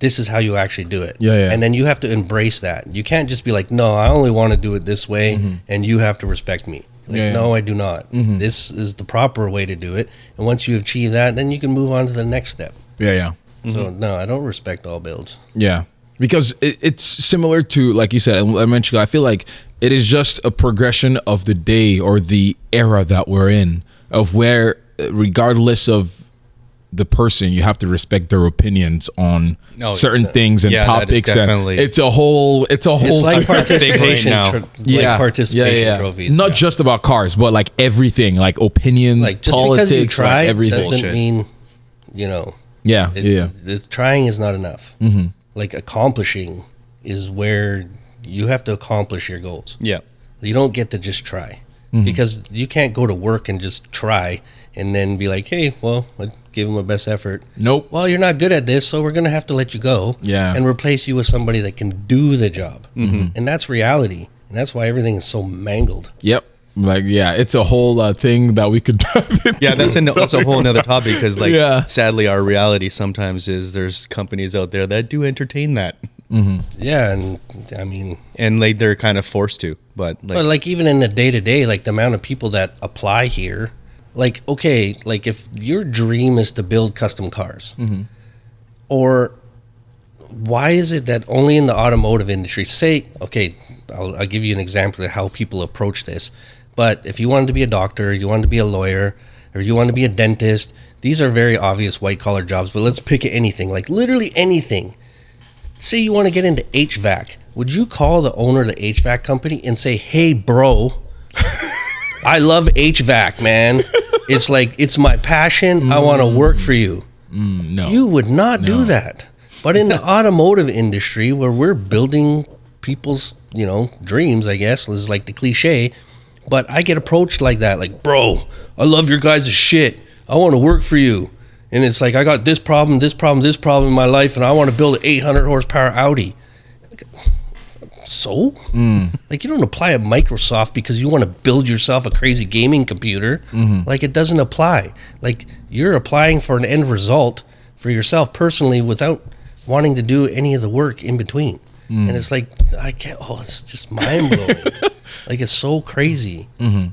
Speaker 2: this is how you actually do it.
Speaker 1: Yeah, yeah.
Speaker 2: And then you have to embrace that. You can't just be like, no, I only want to do it this way, mm-hmm. and you have to respect me. Like,
Speaker 1: Yeah, yeah.
Speaker 2: no, I do not. Mm-hmm. This is the proper way to do it. And once you achieve that, then you can move on to the next step.
Speaker 1: Yeah, yeah.
Speaker 2: So, no, I don't respect all builds.
Speaker 1: Yeah, because it, it's similar to like you said. I mentioned. I feel like it is just a progression of the day or the era that we're in, of where, uh, regardless of the person, you have to respect their opinions on
Speaker 3: Oh,
Speaker 1: certain
Speaker 3: yeah.
Speaker 1: things and
Speaker 3: Yeah,
Speaker 1: topics. And
Speaker 3: definitely-
Speaker 1: it's a whole. It's a whole.
Speaker 2: It's like
Speaker 3: thing right
Speaker 2: participation,
Speaker 3: now.
Speaker 2: tro- like participation trophies.
Speaker 1: Not just about cars, but like everything, like opinions,
Speaker 2: like just
Speaker 1: politics,
Speaker 2: because you tried
Speaker 1: like everything.
Speaker 2: doesn't
Speaker 3: Bullshit.
Speaker 2: mean you know
Speaker 1: yeah,
Speaker 2: it,
Speaker 1: yeah,
Speaker 2: it's- trying is not enough mm-hmm. like accomplishing is where you have to accomplish your goals
Speaker 3: Yeah.
Speaker 2: you don't get to just try
Speaker 1: Mm-hmm.
Speaker 2: because you can't go to work and just try and then be like hey well i give them my best effort
Speaker 1: Nope.
Speaker 2: well you're not good at this so we're gonna have to let you go
Speaker 1: Yeah.
Speaker 2: and replace you with somebody that can do the job mm-hmm. and that's reality and that's why everything is so mangled
Speaker 1: Yep. Like yeah, it's a whole uh, thing that we could dive into.
Speaker 3: Yeah, that's a, that's a whole nother topic because, like,
Speaker 1: Yeah.
Speaker 3: sadly, our reality sometimes is there's companies out there that do entertain that, Mm-hmm.
Speaker 2: yeah and i mean
Speaker 3: and like they're kind of forced to. But like,
Speaker 2: But like even in the day to day, like the amount of people that apply here, like okay, like if your dream is to build custom cars, mm-hmm. or why is it that only in the automotive industry? Say okay, I'll, I'll give you an example of how people approach this. But if you wanted to be a doctor, you wanted to be a lawyer, or you wanted to be a dentist, these are very obvious white collar jobs. But let's pick anything, like literally anything say you want to get into HVAC, would you call the owner of the HVAC company and say, "Hey, bro, I love HVAC, man. It's like it's my passion. I want to mm. work for you."
Speaker 1: Mm, no.
Speaker 2: You would not do that. But in the automotive industry, where we're building people's, you know, dreams, I guess is like the cliche. But I get approached like that, like, bro, I love your guys' shit. I want to work for you. And it's like I got this problem, this problem, this problem in my life, and I want to build an 800 horsepower Audi. So, mm. like, you don't apply at Microsoft because you want to build yourself a crazy gaming computer. Mm-hmm. Like, it doesn't apply. Like, you're applying for an end result for yourself personally without wanting to do any of the work in between. Mm. And it's like, I can't, oh, it's just mind blowing. like, it's so crazy. Mm-hmm.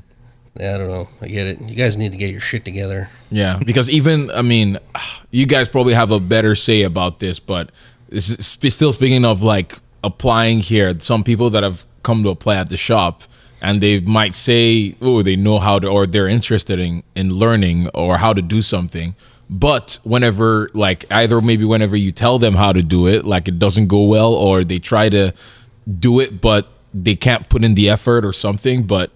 Speaker 2: Yeah, I don't know. I get it. You guys need to get your shit together.
Speaker 1: Yeah, because even I mean, you guys probably have a better say about this, but still speaking of like applying here. Some people that have come to apply at the shop, and they might say, "Oh, they know how to," or they're interested in in learning or how to do something. But whenever, like, either maybe whenever you tell them how to do it, like it doesn't go well, or they try to do it, but they can't put in the effort or something. But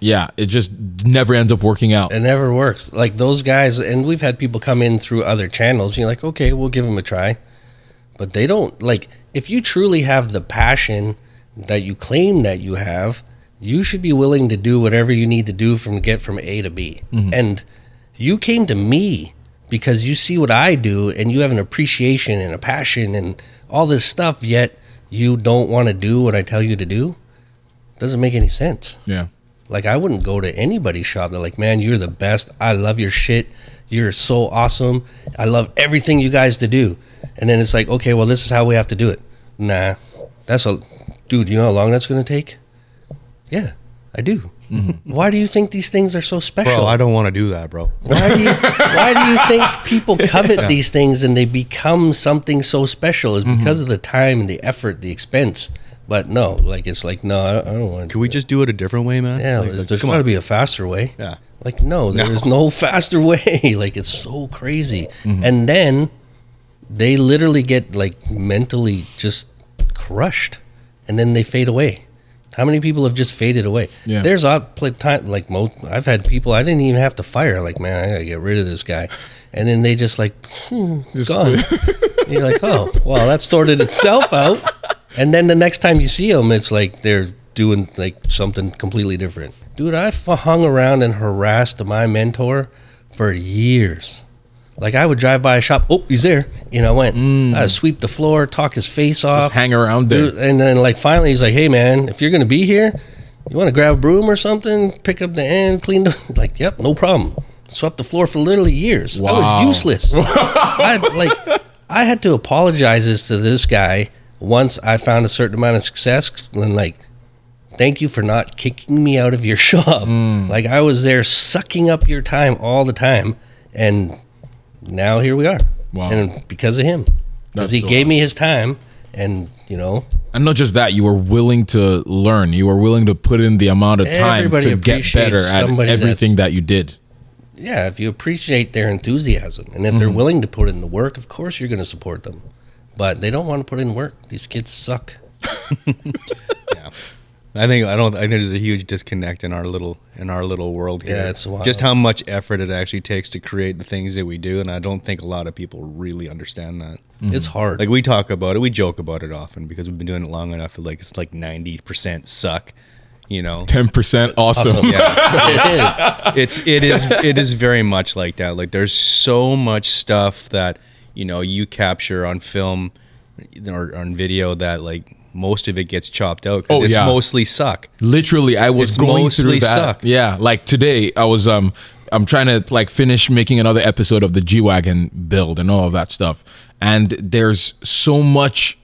Speaker 1: yeah, it just never ends up working out.
Speaker 2: It never works. Like those guys, and we've had people come in through other channels. You're like, okay, we'll give them a try. but they don't like if you truly have the passion that you claim that you have, you should be willing to do whatever you need to do from get from A to B. Mm-hmm. And you came to me because you see what I do and you have an appreciation and a passion and all this stuff yet you don't want to do what I tell you to do. Doesn't make any sense.
Speaker 1: Yeah.
Speaker 2: Like I wouldn't go to anybody's shop. They're like, man, you're the best. I love your shit. You're so awesome. I love everything you guys to do. And then it's like, okay, well, this is how we have to do it. Nah, that's a dude. You know how long that's gonna take? Yeah, I do. Mm-hmm. Why do you think these things are so special?
Speaker 3: Bro, I don't want to do that, bro.
Speaker 2: why do you Why do you think people covet these things and they become something so special? Is mm-hmm. because of the time and the effort, the expense. But no, like it's like no, I, I don't want. to
Speaker 3: Can we just do it a different way, man?
Speaker 2: yeah,
Speaker 3: Like,
Speaker 2: there's,
Speaker 3: come
Speaker 2: got to be a faster way.
Speaker 3: Yeah.
Speaker 2: Like no, there is no faster way. like it's so crazy. And then they literally get like mentally just crushed, and then they fade away. How many people have just faded away?
Speaker 1: Yeah.
Speaker 2: There's a time like most. I've had people I didn't even have to fire. Like man, I gotta get rid of this guy, and then they just like hmm, gone. You're like, oh, well, that sorted itself out. And then the next time you see them, it's like they're doing like something completely different. Dude, I f- hung around and harassed my mentor for years. Like I would drive by a shop, oh, he's there. You know, I went, mm. I'd sweep the floor, talk his face off,
Speaker 1: Just hang around there.
Speaker 2: Dude, and then like finally he's like, "Hey man, if you're gonna be here, you want to grab a broom or something, pick up the end, clean the like, yep, no problem." Swept the floor for literally years. I was useless. I had, like I had to apologize this to this guy once I found a certain amount of success then like thank you for not kicking me out of your shop.
Speaker 1: Mm.
Speaker 2: Like I was there sucking up your time all the time and now here we are.
Speaker 1: Wow.
Speaker 2: And because of him. Because he
Speaker 1: so
Speaker 2: gave me his time and you know
Speaker 1: And not just that, you were willing to learn. You were willing to put in the amount of time to get better at everything that you did.
Speaker 2: yeah, if you appreciate their enthusiasm and if
Speaker 1: Mm-hmm.
Speaker 2: they're willing to put in the work, of course you're going to support them. But they don't want to put in work. These kids suck. yeah.
Speaker 3: I think I don't. I think there's a huge disconnect in our little in our little world here.
Speaker 2: Yeah, it's wild.
Speaker 3: just how much effort it actually takes to create the things that we do, and I don't think a lot of people really understand that.
Speaker 2: It's mm-hmm. hard.
Speaker 3: Like we talk about it, we joke about it often because we've been doing it long enough. That like it's like ninety percent suck, you know.
Speaker 1: Ten percent awesome.
Speaker 2: Awesome.
Speaker 3: Yeah,
Speaker 2: it is.
Speaker 3: it's it is it is very much like that. Like there's so much stuff that you know you capture on film or on video that like most of it gets chopped out because
Speaker 1: Oh,
Speaker 3: it's
Speaker 1: yeah.
Speaker 3: mostly suck.
Speaker 1: Literally, I was
Speaker 3: It's
Speaker 1: going
Speaker 3: mostly
Speaker 1: through that.
Speaker 3: suck.
Speaker 1: Yeah, like today, I was um, I'm trying to like finish making another episode of the G wagon build and all of that stuff, and there's so much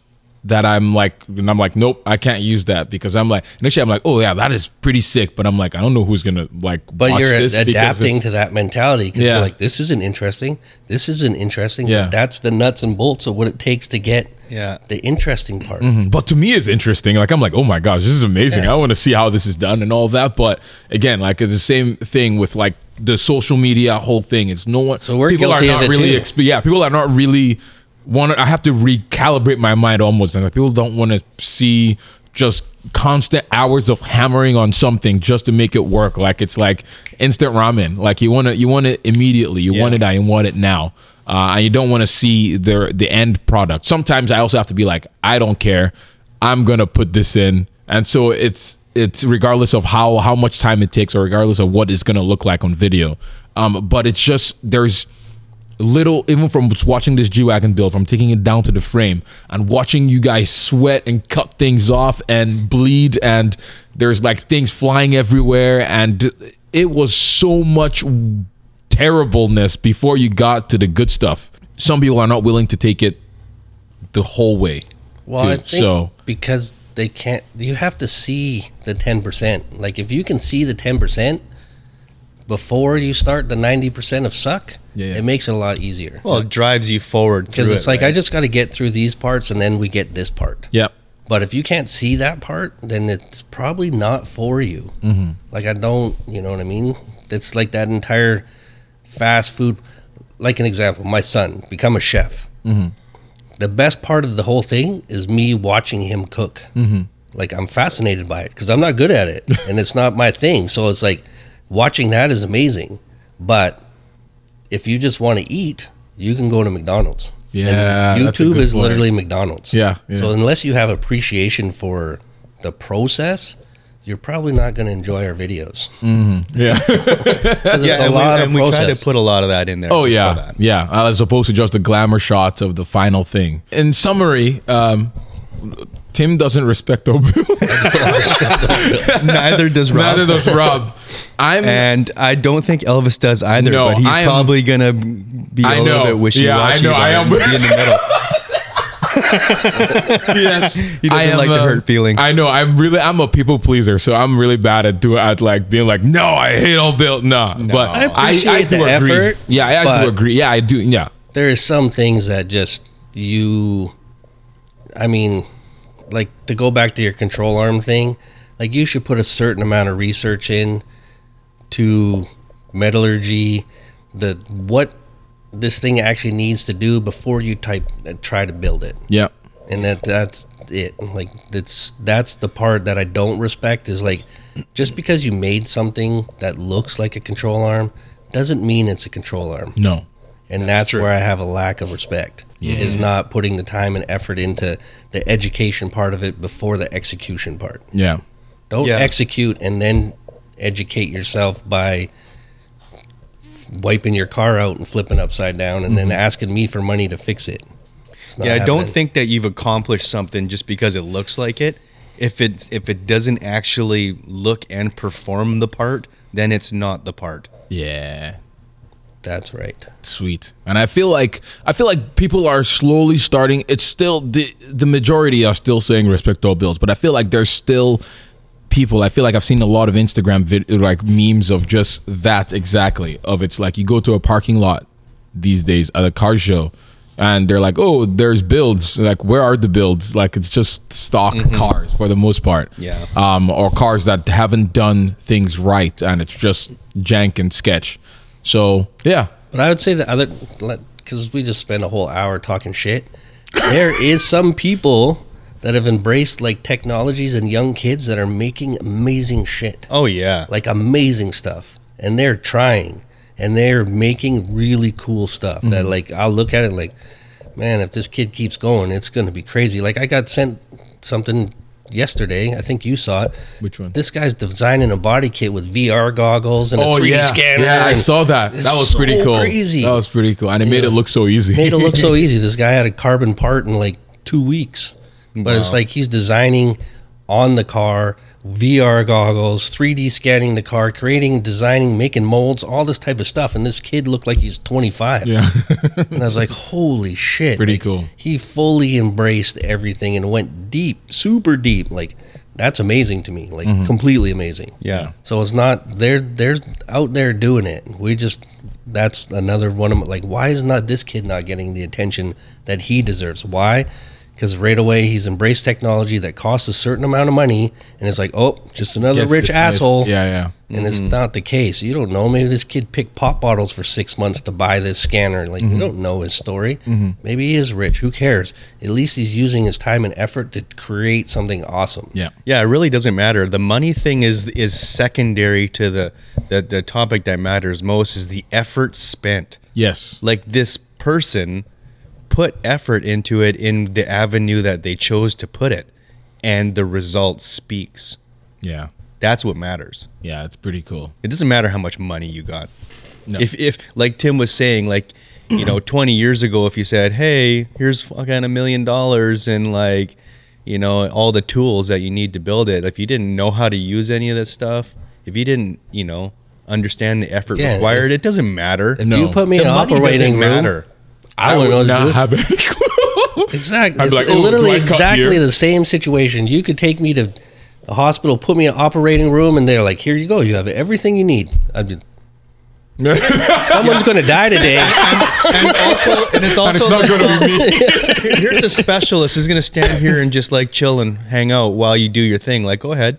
Speaker 1: that I'm like, and I'm like, nope, I can't use that because I'm like, initially I'm like, oh yeah, that is pretty sick, but I'm like, I don't know who's gonna like,
Speaker 2: But
Speaker 1: watch
Speaker 2: you're
Speaker 1: this
Speaker 2: adapting to that mentality because
Speaker 1: Yeah.
Speaker 2: you're like, this isn't interesting. This isn't interesting.
Speaker 1: Yeah.
Speaker 2: But that's the nuts and bolts of what it takes to get
Speaker 3: Yeah.
Speaker 2: the interesting part. Mm-hmm.
Speaker 1: but to me it's interesting like i'm like oh my gosh this is amazing
Speaker 2: Yeah.
Speaker 1: i want to see how this is done and all that but again like it's the same thing with like the social media whole thing it's no one
Speaker 2: So we're
Speaker 1: people
Speaker 2: guilty
Speaker 1: are
Speaker 2: of
Speaker 1: not
Speaker 2: it
Speaker 1: really
Speaker 2: too.
Speaker 1: exp- yeah people are not really want to i have to recalibrate my mind almost. And like people don't want to see just constant hours of hammering on something just to make it work. Like it's like instant ramen. Like you want to you want it immediately. You want it I want it now. Uh, and you don't want to see the the end product. Sometimes i also have to be like i don't care. I'm gonna put this in. And so it's it's regardless of how how much time it takes or regardless of what it's gonna look like on video. Um but it's just there's little even from watching this g-wagon build from taking it down to the frame and watching you guys sweat and cut things off and bleed and there's like things flying everywhere and it was so much terribleness before you got to the good stuff some people are not willing to take it the whole way
Speaker 2: Well,
Speaker 1: too.
Speaker 2: I think
Speaker 1: so
Speaker 2: because they can't, you have to see the 10%. Like if you can see the 10% before you start the 90% of suck,
Speaker 1: Yeah, yeah.
Speaker 2: it makes it a lot easier.
Speaker 3: Well, it drives you forward
Speaker 2: Because it's
Speaker 3: it,
Speaker 2: like, I just got to get through these parts and then we get this part.
Speaker 1: yeah
Speaker 2: But if you can't see that part, then it's probably not for you. Mm-hmm. Like I don't, you know what I mean? It's like that entire fast food. Like an example, my son become a chef. Mm-hmm. The best part of the whole thing is me watching him cook. Mm-hmm. Like I'm fascinated by it because I'm not good at it and it's not my thing. So it's like watching that is amazing. But if you just want to eat, you can go to McDonald's.
Speaker 1: Yeah,
Speaker 2: And
Speaker 1: that's a
Speaker 2: YouTube
Speaker 1: good
Speaker 2: is
Speaker 1: point.
Speaker 2: literally McDonald's.
Speaker 1: Yeah, yeah.
Speaker 2: So unless you have appreciation for the process, you're probably not going to enjoy our videos.
Speaker 1: Yeah.
Speaker 2: 'Cause it's
Speaker 3: Yeah,
Speaker 2: a
Speaker 3: and, we,
Speaker 2: lot
Speaker 3: and we try to put a lot of that in there.
Speaker 1: Oh yeah,
Speaker 3: that.
Speaker 1: yeah. As opposed to just the glamour shots of the final thing. In summary, um, Tim doesn't respect Obu.
Speaker 3: Neither does Rob.
Speaker 1: Neither does Rob. I'm.
Speaker 3: and I don't think Elvis does either.
Speaker 1: No,
Speaker 3: but he's
Speaker 1: am-
Speaker 3: probably gonna be a
Speaker 1: I
Speaker 3: little
Speaker 1: know.
Speaker 3: bit wishy
Speaker 1: Yeah, I
Speaker 3: washy.
Speaker 1: know. I am-
Speaker 3: Be in the middle.
Speaker 1: yes,
Speaker 3: He doesn't
Speaker 1: I am,
Speaker 3: like to
Speaker 1: uh,
Speaker 3: hurt feelings.
Speaker 1: I know. I'm really. I'm a people pleaser, so I'm really bad at doing at like being like, no, I hate all build. Nah, but
Speaker 2: I appreciate
Speaker 1: do
Speaker 2: the
Speaker 1: agree.
Speaker 2: effort,
Speaker 1: Yeah, I, I do agree. Yeah, I do. Yeah,
Speaker 2: there is some things that just you i mean like to go back to your control arm thing like you should put a certain amount of research in to metallurgy the what this thing actually needs to do before you type uh, try to build it.
Speaker 1: Yeah,
Speaker 2: and that that's it. Like that's that's the part that i don't respect is like just because you made something that looks like a control arm doesn't mean it's a control arm.
Speaker 1: No,
Speaker 2: and that's, where I have a lack of respect. Is not putting the time and effort into the education part of it before the execution part.
Speaker 1: yeah,
Speaker 2: Don't
Speaker 3: Yeah.
Speaker 2: execute and then educate yourself by wiping your car out and flipping upside down and then mm-hmm. asking me for money to fix it. It's not
Speaker 3: yeah, I don't think that you've accomplished something just because it looks like it. If it's if it doesn't actually look and perform the part, then it's not the part.
Speaker 1: yeah.
Speaker 2: That's right.
Speaker 1: Sweet. And I feel like I feel like people are slowly starting. It's still the the majority are still saying respect all bills, but I feel like there's still people. I feel like I've seen a lot of Instagram vid, like memes of just that exactly. Of it's like you go to a parking lot these days at a car show. And they're like, oh, there's builds. Like, where are the builds? Like, it's just stock cars for the most part.
Speaker 3: Yeah.
Speaker 1: Um, or cars that haven't done things right, and it's just jank and sketch. So yeah,
Speaker 2: But I would say the other, because we just spent a whole hour talking shit. There is some people that have embraced like technologies and young kids that are making amazing shit,
Speaker 3: Oh yeah.
Speaker 2: like amazing stuff, and they're trying and they're making really cool stuff. That mm-hmm. like I'll look at it like, man, if this kid keeps going, it's gonna be crazy. Like I got sent something yesterday. I think you saw it.
Speaker 1: Which one?
Speaker 2: This guy's designing a body kit with VR goggles and a 3D scanner.
Speaker 1: Oh, Yeah, I saw that. That was pretty cool.
Speaker 2: crazy.
Speaker 1: That was pretty cool, and it made it look so easy.
Speaker 2: made it look so easy. This guy had a carbon part in like two weeks, but it's like he's designing on the car, VR goggles, 3D scanning the car, creating, designing, making molds, all this type of stuff. And this kid looked like he's 25.
Speaker 1: yeah,
Speaker 2: And I was like, holy shit.
Speaker 1: Pretty
Speaker 2: Like,
Speaker 1: cool.
Speaker 2: He fully embraced everything and went deep, super deep. Like, that's amazing to me. Like,
Speaker 1: Mm-hmm.
Speaker 2: completely amazing.
Speaker 3: yeah.
Speaker 2: So it's not they're they're out there doing it. We just that's another one of my, like why is not this kid not getting the attention that he deserves? Why? Because right away he's embraced technology that costs a certain amount of money, and it's like, oh, just another
Speaker 1: Gets
Speaker 2: rich
Speaker 1: dismissed.
Speaker 2: asshole.
Speaker 1: Yeah, yeah.
Speaker 2: And it's not the case. You don't know. Maybe this kid picked pop bottles for six months to buy this scanner. Like
Speaker 1: Mm-hmm.
Speaker 2: you don't know his story. Maybe he is rich. Who cares? At least he's using his time and effort to create something awesome.
Speaker 1: Yeah.
Speaker 3: Yeah, it really doesn't matter. The money thing is is secondary to the the, the topic that matters most is the effort spent.
Speaker 1: Yes.
Speaker 3: Like this person put effort into it in the avenue that they chose to put it and the result speaks.
Speaker 1: Yeah.
Speaker 3: That's what matters.
Speaker 1: Yeah. It's pretty cool.
Speaker 3: It doesn't matter how much money you got.
Speaker 1: No.
Speaker 3: If if like Tim was saying, like you know, twenty years ago, if you said, "Hey, here's fucking a million dollars and like, you know, all the tools that you need to build it," if you didn't know how to use any of that stuff, if you didn't, you know, understand the effort
Speaker 2: Yeah,
Speaker 3: required,
Speaker 2: if-
Speaker 3: it doesn't matter.
Speaker 2: If
Speaker 1: No.
Speaker 2: you put me
Speaker 3: The
Speaker 2: in an operating
Speaker 3: doesn't
Speaker 2: room,
Speaker 3: matter.
Speaker 2: I wouldn't know
Speaker 1: would
Speaker 2: what
Speaker 1: not
Speaker 2: do.
Speaker 1: have any clue.
Speaker 2: Exactly. It's
Speaker 1: like, "Oh,
Speaker 2: literally exactly the same situation. You could take me to the hospital, put me in an operating room, and they're like, "Here you go. You have everything you need." I'd be, someone's going to die today.
Speaker 3: and also, and it's
Speaker 1: and
Speaker 3: also
Speaker 1: it's not going to be me.
Speaker 3: here's a specialist who's gonna stand here and just like chill and hang out while you do your thing. Like, go ahead.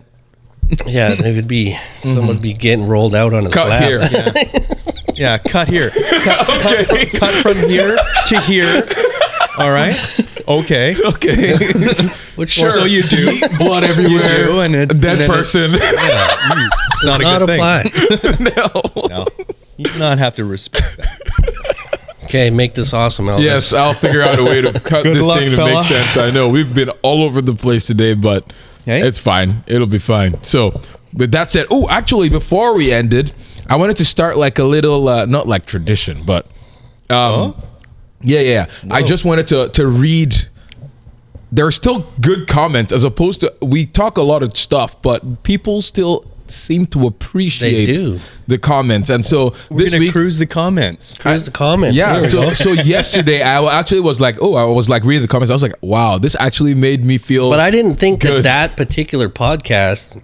Speaker 2: Yeah, it would be someone would be getting rolled out on a
Speaker 1: Cut
Speaker 2: slab.
Speaker 1: here.
Speaker 3: Yeah, cut here. Cut, cut, cut from here to here. All right. Okay.
Speaker 1: Okay.
Speaker 2: Which
Speaker 1: Sure.
Speaker 3: So you do.
Speaker 1: Blood everywhere.
Speaker 3: do, and it's-
Speaker 1: dead
Speaker 3: and then it's-
Speaker 1: person.
Speaker 3: Yeah, mm, it's not a
Speaker 2: not
Speaker 3: good thing.
Speaker 2: apply.
Speaker 1: no.
Speaker 3: No, you do not have to respect that.
Speaker 2: Okay, make this awesome, Elvis.
Speaker 1: Yes, I'll figure out a way to cut
Speaker 3: Good
Speaker 1: this
Speaker 3: luck,
Speaker 1: thing to
Speaker 3: fella.
Speaker 1: make sense. I know we've been all over the place today, but
Speaker 3: Hey.
Speaker 1: it's fine. It'll be fine. So, with that said, oh, actually, before we ended, I wanted to start like a little, uh, not like tradition, but um, yeah, yeah. I just wanted to to read. There are still good comments as opposed to we talk a lot of stuff, but people still seem to appreciate
Speaker 2: do.
Speaker 1: the comments, and so
Speaker 3: We're
Speaker 1: this
Speaker 3: gonna
Speaker 1: week
Speaker 3: cruise the comments.
Speaker 2: Here's the comments.
Speaker 1: yeah.
Speaker 2: There
Speaker 1: So so yesterday I actually was like, oh, I was like reading the comments. I was like, wow, this actually made me feel.
Speaker 2: But I didn't think
Speaker 1: Good.
Speaker 2: that that particular podcast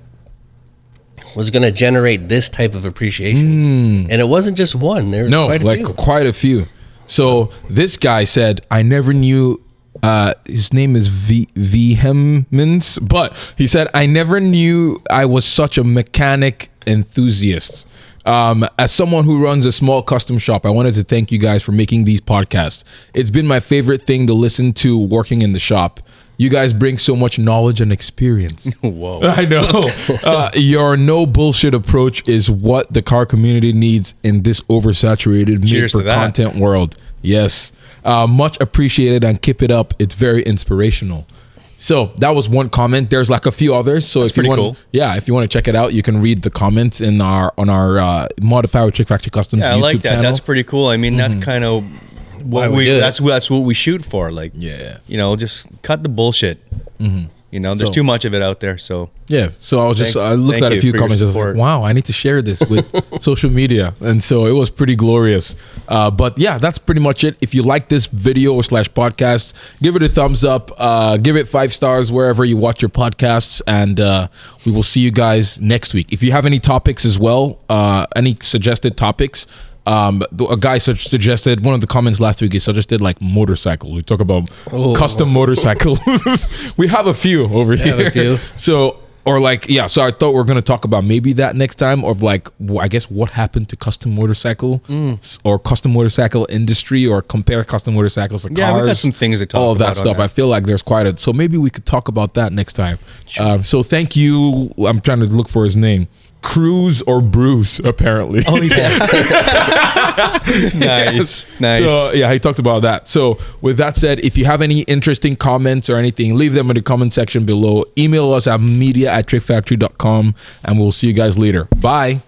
Speaker 2: was going to generate this type of appreciation. Hmm. And it wasn't just one. There was
Speaker 1: no,
Speaker 2: quite a
Speaker 1: like
Speaker 2: few.
Speaker 1: quite a few. So this guy said, I never knew. Uh, his name is v- Vehemence, but he said, I never knew I was such a mechanic enthusiast. Um, as someone who runs a small custom shop, I wanted to thank you guys for making these podcasts. It's been my favorite thing to listen to working in the shop. You guys bring so much knowledge and experience.
Speaker 3: Whoa.
Speaker 1: I know. Uh, your no bullshit approach is what the car community needs in this oversaturated made for content world. Yes. Uh, much appreciated and keep it up. It's very inspirational. So that was one comment. There's like a few others. So if you want,
Speaker 3: cool.
Speaker 1: yeah, if you want to check it out, you can read the comments in our on our uh, Modify with Trick Factory Customs
Speaker 3: Yeah, I
Speaker 1: YouTube
Speaker 3: like that.
Speaker 1: channel.
Speaker 3: That's pretty cool. I mean, that's kind of what
Speaker 2: we
Speaker 3: we. That's that's what we shoot for. Like,
Speaker 1: Yeah.
Speaker 3: you know, just cut the bullshit. You know, there's
Speaker 1: So-
Speaker 3: too much of it out there. So
Speaker 1: Yeah. So I was just
Speaker 3: Thank-
Speaker 1: I looked at a few comments. I was like, wow, I need to share this with social media, and so it was pretty glorious. Uh, but yeah, that's pretty much it. If you like this video slash podcast, give it a thumbs up. Uh, give it five stars wherever you watch your podcasts, and uh, we will see you guys next week. If you have any topics as well, uh, any suggested topics. Um, a guy such suggested one of the comments last week. He suggested like motorcycle. We talk about
Speaker 2: Oh.
Speaker 1: custom motorcycles. we have a few over here.
Speaker 2: few.
Speaker 1: So, or like, yeah. So I thought we are gonna talk about maybe that next time, of like, I guess what happened to custom motorcycle
Speaker 3: Mm.
Speaker 1: or custom motorcycle industry, or compare custom motorcycles to
Speaker 3: Yeah,
Speaker 1: cars.
Speaker 3: we got some things to talk
Speaker 1: All that stuff.
Speaker 3: that.
Speaker 1: I feel like there's quite a. So maybe we could talk about that next time. Um, so thank you. I'm trying to look for his name. Cruz or Bruce, apparently.
Speaker 3: Oh yeah. nice. Nice.
Speaker 1: So yeah, he talked about that. So with that said, if you have any interesting comments or anything, leave them in the comment section below. Email us at media at trickfactory.com and we'll see you guys later. Bye.